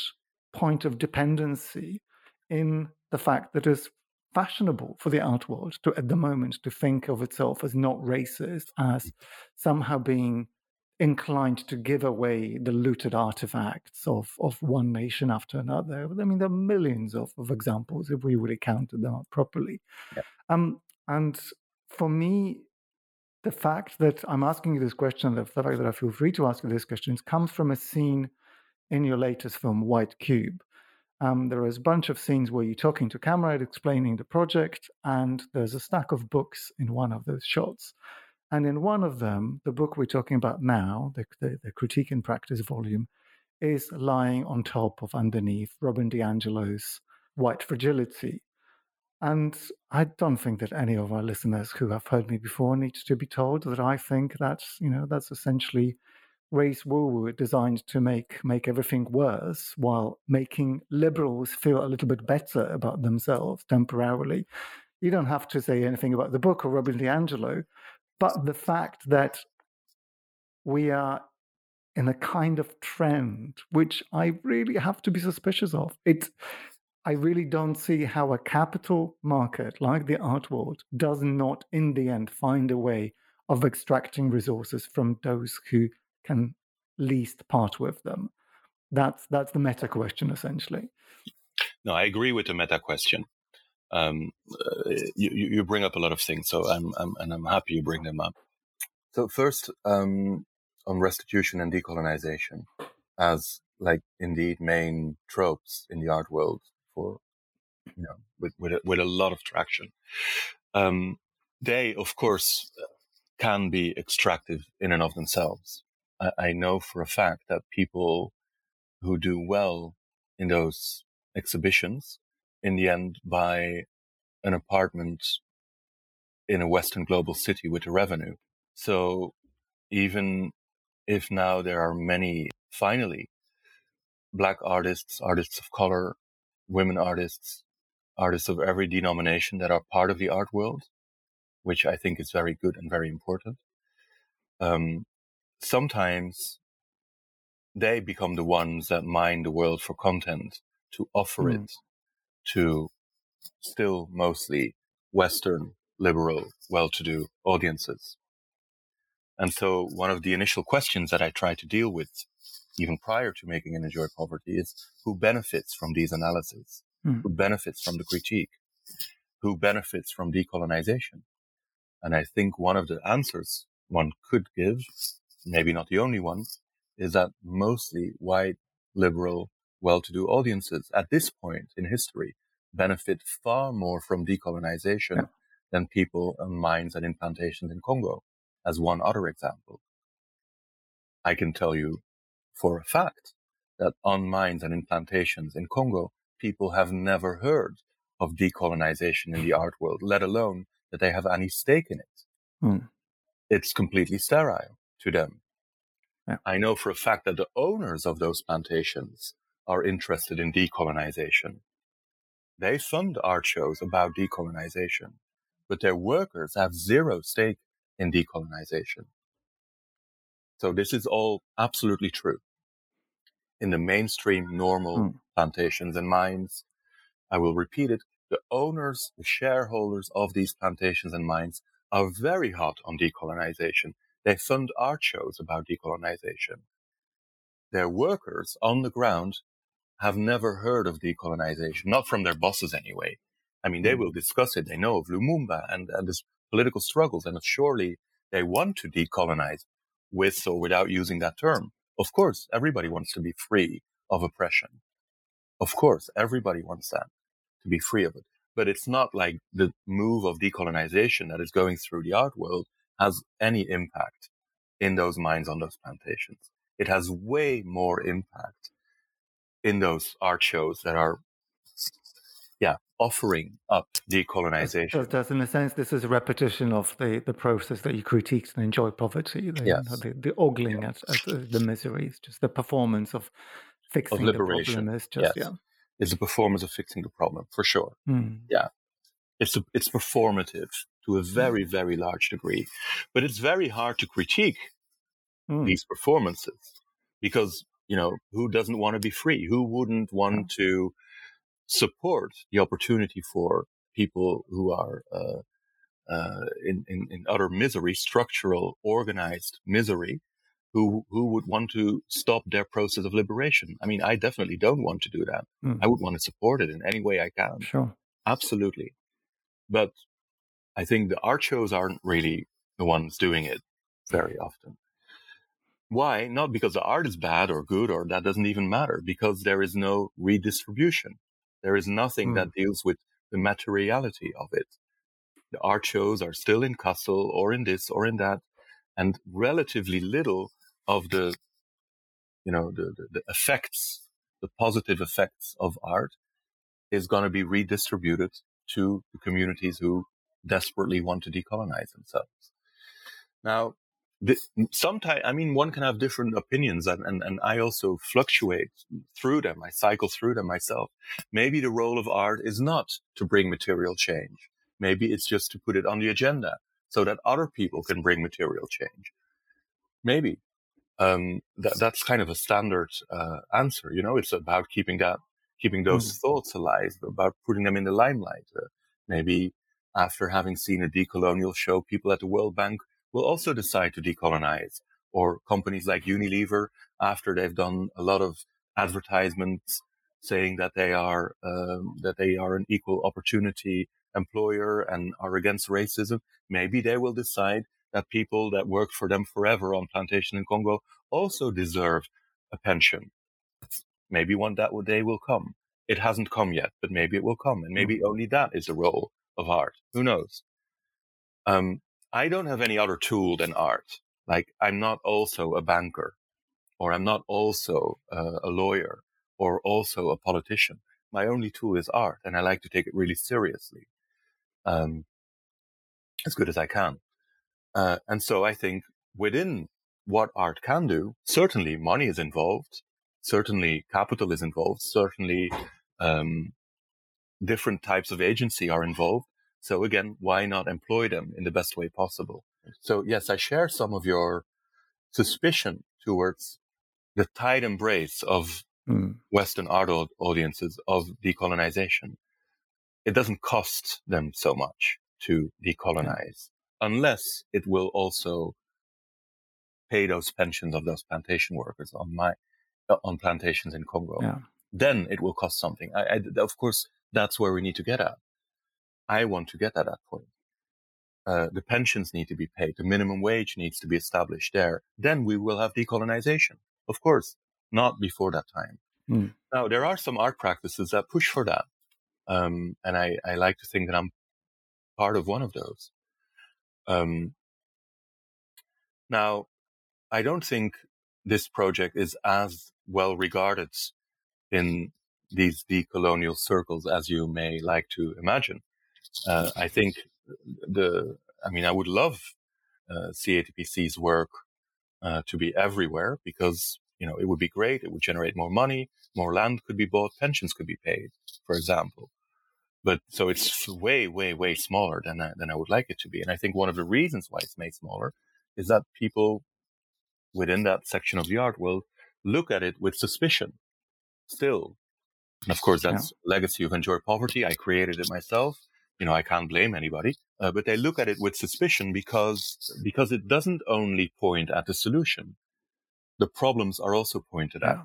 point of dependency in the fact that it's fashionable for the art world to, at the moment, to think of itself as not racist, as somehow being inclined to give away the looted artifacts of, of one nation after another. I mean, there are millions of, of examples if we really counted them up properly. Yeah. Um, and for me, the fact that I'm asking you this question, the fact that I feel free to ask you these questions, comes from a scene in your latest film, White Cube. Um, there is a bunch of scenes where you're talking to camera, explaining the project, and there's a stack of books in one of those shots. And in one of them, the book we're talking about now, the, the, the Critique in Practice volume, is lying on top of underneath Robin DiAngelo's White Fragility. And I don't think that any of our listeners who have heard me before needs to be told that I think that's, you know, that's essentially race woo woo designed to make make everything worse while making liberals feel a little bit better about themselves temporarily. You don't have to say anything about the book or Robin DiAngelo, but the fact that we are in a kind of trend which I really have to be suspicious of. It I really don't see how a capital market like the art world does not in the end find a way of extracting resources from those who can least part with them. That's that's the meta question essentially. No, I agree with the meta question um, uh, you, you bring up a lot of things, so I'm, I'm and I'm happy you bring them up. So first, um, on restitution and decolonization, as like indeed main tropes in the art world for you know with with a, with a lot of traction. Um, they, of course, can be extractive in and of themselves. I, I know for a fact that people who do well in those exhibitions in the end buy an apartment in a Western global city with a revenue. So even if now there are many, finally, black artists, artists of color, women artists, artists of every denomination that are part of the art world, which I think is very good and very important. Um, sometimes they become the ones that mine the world for content to offer mm. it to still mostly Western, liberal, well to do audiences. And so one of the initial questions that I try to deal with, even prior to making an Enjoy Poverty, is who benefits from these analyses? Mm. Who benefits from the critique? Who benefits from decolonization? And I think one of the answers one could give, maybe not the only one, is that mostly white, liberal, well-to-do audiences at this point in history benefit far more from decolonization yeah. than people on mines and in plantations in Congo, as one other example. I can tell you for a fact that on mines and in plantations in Congo, people have never heard of decolonization in the art world, let alone that they have any stake in it. Mm. It's completely sterile to them. Yeah. I know for a fact that the owners of those plantations are interested in decolonization. They fund art shows about decolonization, but their workers have zero stake in decolonization. So this is all absolutely true. In the mainstream normal mm. plantations and mines, I will repeat it, the owners, the shareholders of these plantations and mines are very hot on decolonization. They fund art shows about decolonization. Their workers on the ground have never heard of decolonization, not from their bosses anyway. I mean, they hmm. will discuss it. They know of Lumumba and, and his political struggles, and surely they want to decolonize with or without using that term. Of course, everybody wants to be free of oppression. Of course, everybody wants that to be free of it. But it's not like the move of decolonization that is going through the art world has any impact in those mines on those plantations. It has way more impact in those art shows that are, yeah, offering up decolonization. So, does in a sense, this is a repetition of the, the process that you critiqued and enjoy poverty, the, yes. the, the ogling yeah. at, at, the miseries, just the performance of fixing of liberation. the problem is just, yes. yeah. It's a performance of fixing the problem, for sure. Mm. Yeah. It's, a, it's performative to a very, mm. very large degree. But it's very hard to critique mm. these performances because you know who doesn't want to be free? Who wouldn't want to support the opportunity for people who are uh, uh, in, in, in utter misery, structural, organized misery, who who would want to stop their process of liberation. I mean, I definitely don't want to do that. Mm. I would want to support it in any way I can. Sure, absolutely. But I think the art shows aren't really the ones doing it very often. Why? Not because the art is bad or good, or that doesn't even matter. Because there is no redistribution. There is nothing mm. that deals with the materiality of it. The art shows are still in Kassel or in this or in that, and relatively little of the, you know, the, the, the effects, the positive effects of art is going to be redistributed to the communities who desperately want to decolonize themselves. Now, sometimes, I mean, one can have different opinions and, and, and I also fluctuate through them. I cycle through them myself. Maybe the role of art is not to bring material change. Maybe it's just to put it on the agenda so that other people can bring material change. Maybe. Um, that, that's kind of a standard uh, answer. You know, it's about keeping that, keeping those mm. thoughts alive, about putting them in the limelight. Uh, maybe after having seen a decolonial show, people at the World Bank will also decide to decolonize. Or companies like Unilever, after they've done a lot of advertisements saying that they are um, that they are an equal opportunity employer and are against racism, maybe they will decide that people that worked for them forever on plantation in Congo also deserve a pension. Maybe one that day will come. It hasn't come yet, but maybe it will come, and maybe mm-hmm. only that is the role of art. Who knows? Um, I don't have any other tool than art. Like I'm not also a banker, or I'm not also uh, a lawyer, or also a politician. My only tool is art, and I like to take it really seriously um, as good as I can. Uh, and so I think within what art can do, certainly money is involved, certainly capital is involved, certainly um, different types of agency are involved. So again, why not employ them in the best way possible? So yes, I share some of your suspicion towards the tight embrace of mm. Western art audiences of decolonization it doesn't cost them so much to decolonize unless it will also pay those pensions of those plantation workers on my on plantations in Congo. Yeah. Then it will cost something. I, I, of course, that's where we need to get at. I want to get at that point. Uh, the pensions need to be paid. The minimum wage needs to be established there. Then we will have decolonization. Of course, not before that time. Mm. Now, there are some art practices that push for that. Um, and I, I like to think that I'm part of one of those. Um, now, I don't think this project is as well regarded in these decolonial circles as you may like to imagine. Uh, I think the, I mean, I would love uh, CATPC's work uh, to be everywhere because, you know, it would be great. It would generate more money, more land could be bought, pensions could be paid, for example but so it's way, way, way smaller than I, than I would like it to be. And I think one of the reasons why it's made smaller is that people within that section of the art world look at it with suspicion still. And of course, that's yeah. legacy of enjoy poverty. I created it myself. You know, I can't blame anybody, uh, but they look at it with suspicion because, because it doesn't only point at the solution. The problems are also pointed yeah. at.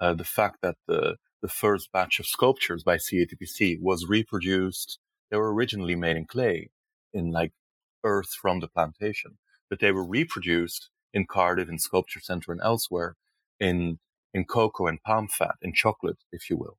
Uh, the fact that the, the first batch of sculptures by CATPC was reproduced. They were originally made in clay, in like earth from the plantation, but they were reproduced in Cardiff, in Sculpture Center, and elsewhere in in cocoa and palm fat, in chocolate, if you will,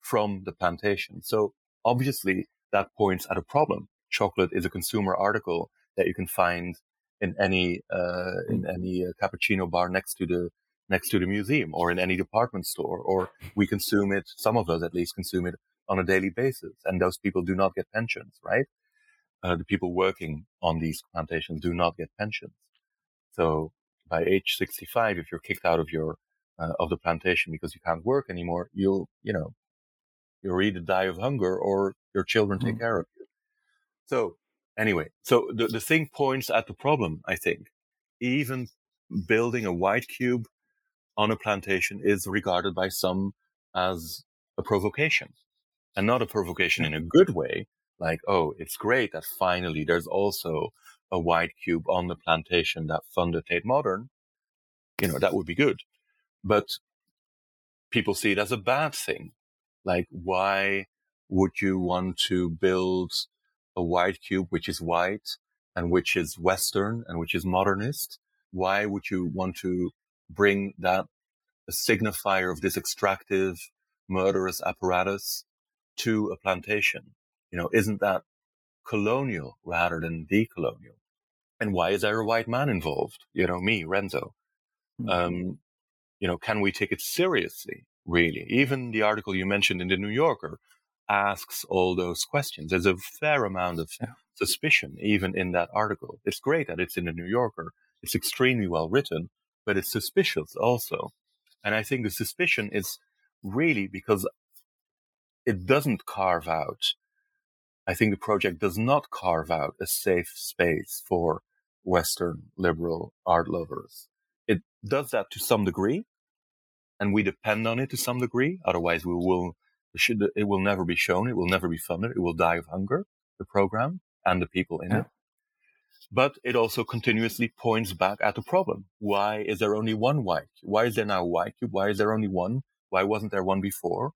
from the plantation. So obviously that points at a problem. Chocolate is a consumer article that you can find in any uh, in any uh, cappuccino bar next to the next to the museum or in any department store, or we consume it, some of us at least consume it on a daily basis. And those people do not get pensions, right? Uh, the people working on these plantations do not get pensions. So by age 65, if you're kicked out of your, uh, of the plantation because you can't work anymore, you'll, you know, you'll either die of hunger or your children take mm. care of you. So anyway, so the, the thing points at the problem, I think. Even building a white cube on a plantation is regarded by some as a provocation and not a provocation in a good way. Like, oh, it's great that finally there's also a white cube on the plantation that funded Tate Modern. You know, that would be good. But people see it as a bad thing. Like, why would you want to build a white cube which is white and which is Western and which is modernist? Why would you want to bring that a signifier of this extractive, murderous apparatus to a plantation? You know, isn't that colonial rather than decolonial? And why is there a white man involved? You know, me, Renzo. Mm-hmm. Um, you know, can we take it seriously? Really? Even the article you mentioned in the New Yorker asks all those questions. There's a fair amount of yeah. suspicion even in that article. It's great that it's in the New Yorker. It's extremely well written, but it's suspicious also. And I think the suspicion is really because it doesn't carve out. I think the project does not carve out a safe space for Western liberal art lovers. It does that to some degree, and we depend on it to some degree. Otherwise, we will it will never be shown. It will never be funded. It will die of hunger. The program and the people in yeah. it. But it also continuously points back at the problem. Why is there only one white? Why is there now a white cube? Why is there only one? Why wasn't there one before?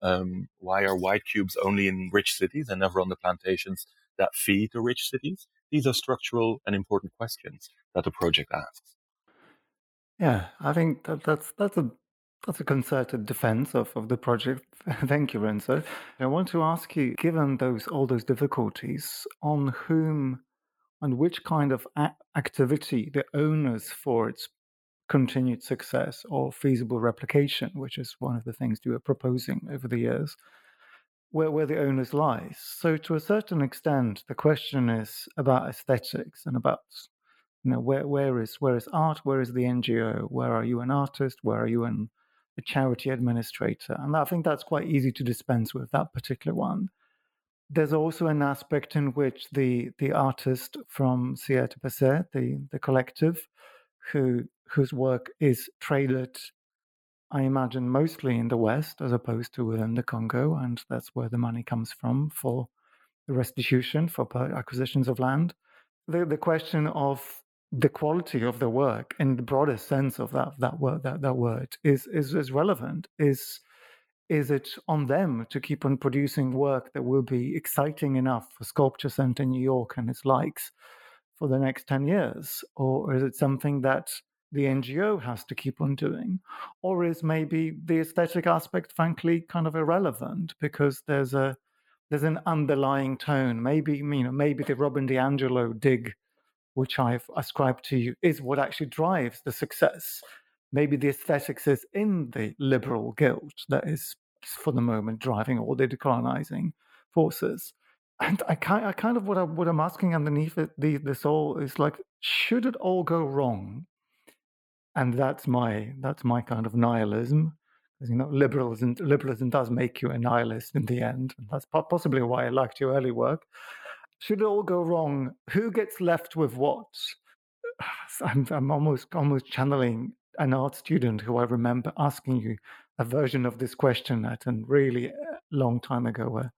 Um, why are white cubes only in rich cities and never on the plantations that feed the rich cities? These are structural and important questions that the project asks. Yeah, I think that that's that's a that's a concerted defense of, of the project. [LAUGHS] Thank you, Renzo. I want to ask you, given those all those difficulties, on whom and which kind of a- activity the owners for its continued success or feasible replication, which is one of the things you are proposing over the years, where, where the onus lies. So, to a certain extent, the question is about aesthetics and about you know where where is where is art, where is the NGO, where are you an artist, where are you an a charity administrator, and I think that's quite easy to dispense with that particular one. There's also an aspect in which the the artist from CATPC, the the collective, who whose work is traded, I imagine, mostly in the West as opposed to within the Congo, and that's where the money comes from for the restitution for acquisitions of land. The, the question of the quality of the work in the broadest sense of that that word that, that word is, is is relevant is is it on them to keep on producing work that will be exciting enough for sculpture center new york and its likes for the next 10 years? Or is it something that the NGO has to keep on doing? Or is maybe the aesthetic aspect, frankly, kind of irrelevant because there's a there's an underlying tone. Maybe you know, maybe the Robin DiAngelo dig, which I've ascribed to you, is what actually drives the success. Maybe the aesthetics is in the liberal guild that is, for the moment, driving all the decolonizing forces and I I kind of what I what I'm asking underneath it, the this all is like, should it all go wrong? And that's my that's my kind of nihilism, you know liberalism liberalism does make you a nihilist in the end, and that's possibly why I liked your early work. Should it all go wrong, who gets left with what? [SIGHS] I'm I'm almost almost channeling an art student who I remember asking you a version of this question at a really long time ago, where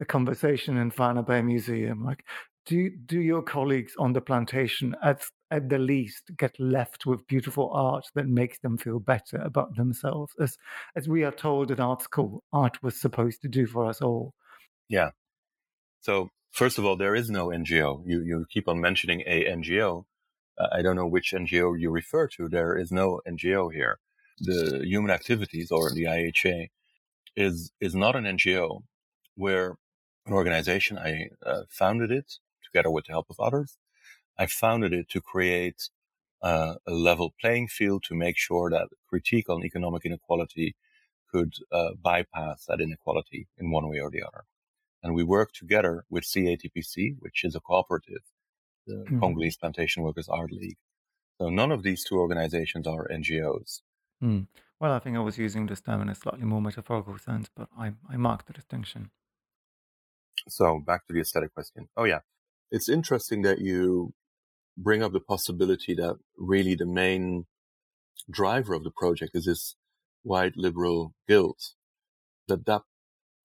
a conversation in Van Abbemuseum. Like, do do your colleagues on the plantation at at the least get left with beautiful art that makes them feel better about themselves, as as we are told at art school, art was supposed to do for us all. Yeah. So first of all, there is no NGO. You you keep on mentioning a NGO. Uh, I don't know which NGO you refer to. There is no NGO here. The Human Activities or the IHA is is not an NGO where an organization. I uh, founded it together with the help of others. I founded it to create uh, a level playing field to make sure that critique on economic inequality could uh, bypass that inequality in one way or the other. And we work together with CATPC, which is a cooperative, the mm-hmm. Congolese Plantation Workers Art League. So none of these two organizations are NGOs. Mm. Well, I think I was using this term in a slightly more metaphorical sense, but I, I mark the distinction. So back to the aesthetic question. Oh yeah. It's interesting that you bring up the possibility that really the main driver of the project is this white liberal guilt that that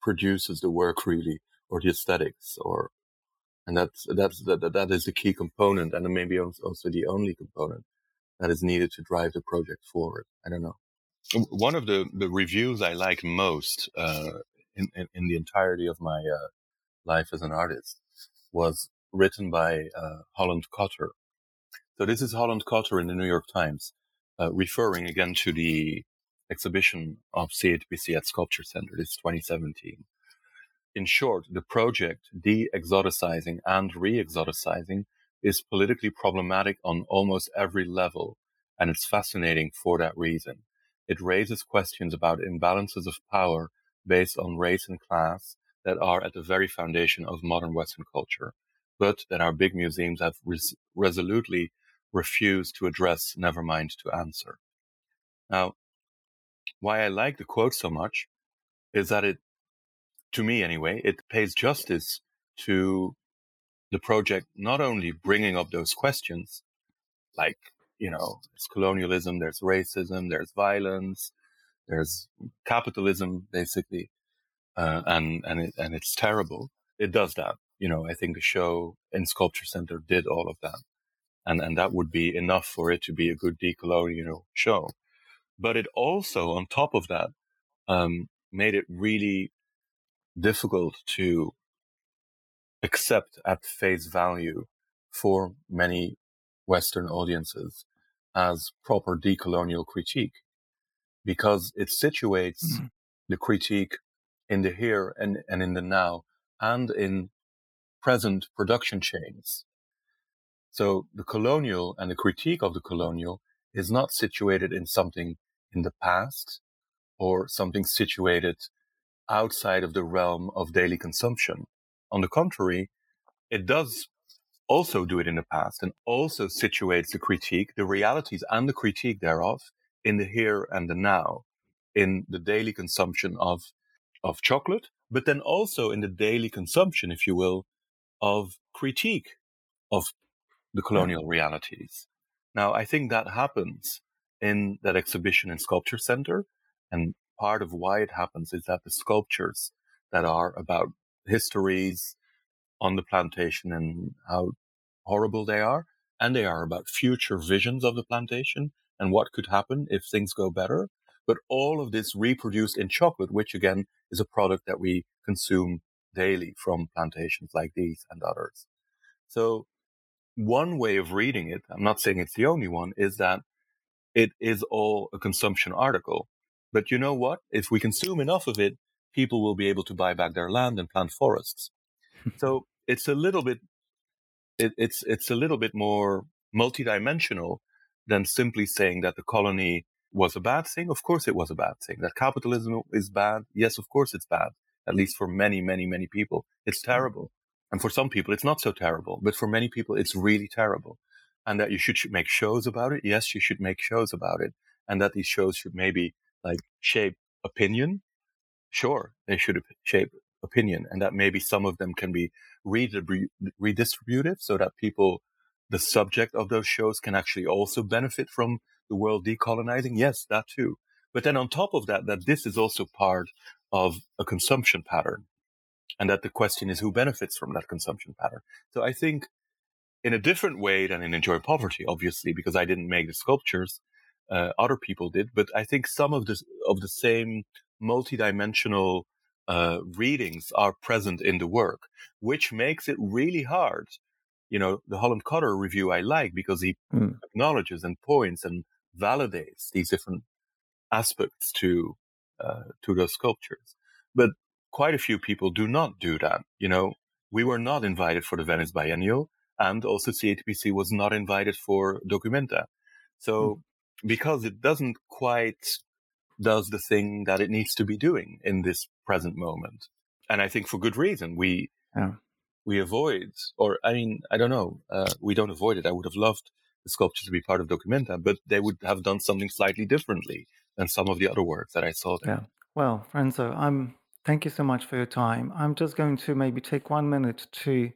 produces the work really or the aesthetics or and that's that's that, that is the key component and maybe also the only component that is needed to drive the project forward i don't know one of the the reviews i like most uh, in, in, in the entirety of my uh, life as an artist was written by uh, Holland Cotter. So this is Holland Cotter in the New York Times, uh, referring again to the exhibition of CATPC at Sculpture Center. This 2017. In short, the project de-exoticizing and re-exoticizing is politically problematic on almost every level, and it's fascinating for that reason. It raises questions about imbalances of power based on race and class that are at the very foundation of modern Western culture, but that our big museums have res- resolutely refused to address, never mind to answer. Now, why I like the quote so much is that it, to me anyway, it pays justice to the project not only bringing up those questions, like, you know, there's colonialism, there's racism, there's violence, there's capitalism, basically, uh, and and it, and it's terrible. It does that. You know, I think the show in Sculpture Center did all of that, and and that would be enough for it to be a good decolonial show. But it also, on top of that, um, made it really difficult to accept at face value for many Western audiences as proper decolonial critique because it situates mm-hmm. the critique in the here and, and in the now and in present production chains. So the colonial and the critique of the colonial is not situated in something in the past or something situated outside of the realm of daily consumption. On the contrary, it does also do it in the past and also situates the critique, the realities and the critique thereof in the here and the now, in the daily consumption of, of chocolate, but then also in the daily consumption, if you will, of critique of the colonial realities. Now, I think that happens in that exhibition in Sculpture Center. And part of why it happens is that the sculptures that are about histories on the plantation and how horrible they are, and they are about future visions of the plantation and what could happen if things go better. But all of this reproduced in chocolate, which again is a product that we consume daily from plantations like these and others. So one way of reading it, I'm not saying it's the only one, is that it is all a consumption article. But you know what? If we consume enough of it, people will be able to buy back their land and plant forests. [LAUGHS] so it's a little bit, it, it's it's a little bit more multidimensional than simply saying that the colony was a bad thing. Of course, it was a bad thing. That capitalism is bad. Yes, of course, it's bad. At least for many, many, many people, it's mm. terrible. And for some people, it's not so terrible. But for many people, it's really terrible. And that you should, make shows about it. Yes, you should make shows about it. And that these shows should maybe like shape opinion. Sure, they should shape opinion. And that maybe some of them can be redistributed so that people the subject of those shows can actually also benefit from the world decolonizing? Yes, that too. But then on top of that, that this is also part of a consumption pattern. And that the question is who benefits from that consumption pattern. So I think in a different way than in Enjoy Poverty, obviously, because I didn't make the sculptures, uh, other people did. But I think some of the, of the same multidimensional uh, readings are present in the work, which makes it really hard you know, the Holland Cotter review I like because he mm. acknowledges and points and validates these different aspects to uh, to those sculptures. But quite a few people do not do that. You know, we were not invited for the Venice Biennial, and also CATPC was not invited for Documenta. So, mm. because it doesn't quite does the thing that it needs to be doing in this present moment, and I think for good reason. We yeah we avoid, or I mean, I don't know, uh, we don't avoid it. I would have loved the sculpture to be part of Documenta, but they would have done something slightly differently than some of the other works that I saw there. Yeah. Well, Renzo, I'm thank you so much for your time. I'm just going to maybe take one minute to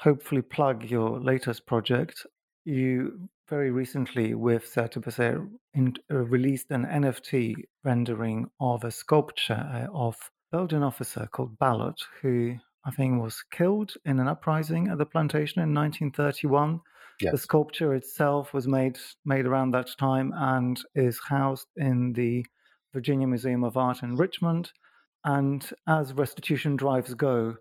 hopefully plug your latest project. you very recently with CATPC in, uh, released an NFT rendering of a sculpture uh, of Belgian officer called Balot, who I think was killed in an uprising at the plantation in 1931. Yes. The sculpture itself was made made around that time and is housed in the Virginia Museum of Art in Richmond. And as restitution drives go,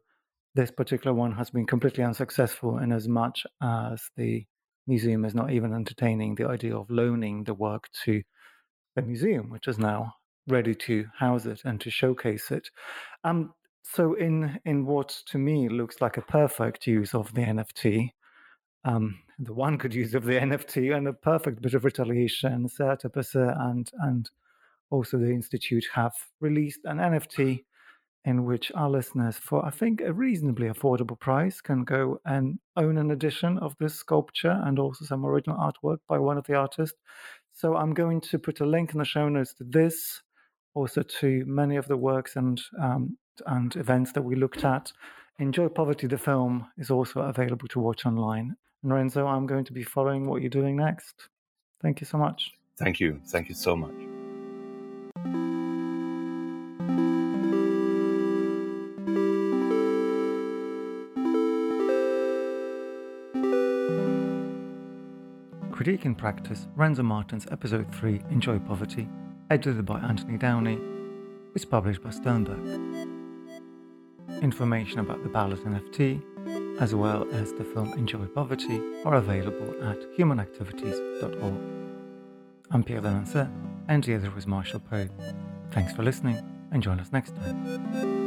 this particular one has been completely unsuccessful in as much as the museum is not even entertaining the idea of loaning the work to the museum, which is now ready to house it and to showcase it. Um, so, in in what to me looks like a perfect use of the NFT, um, the one good use of the NFT and a perfect bit of retaliation, CATPC and and also the institute have released an NFT in which our listeners, for I think a reasonably affordable price, can go and own an edition of this sculpture and also some original artwork by one of the artists. So I'm going to put a link in the show notes to this, also to many of the works and um, and events that we looked at. Enjoy Poverty, the film, is also available to watch online. And Renzo, I'm going to be following what you're doing next. Thank you so much. Thank you. Thank you so much. Critique in Practice, Renzo Martens' Episode 3, Enjoy Poverty, edited by Anthony Downey, is published by Sternberg. Information about the Balot NFT, as well as the film Enjoy Poverty, are available at humanactivities.org. I'm Pierre d'Alancaisez, and the other was Marshall Poe. Thanks for listening, and join us next time.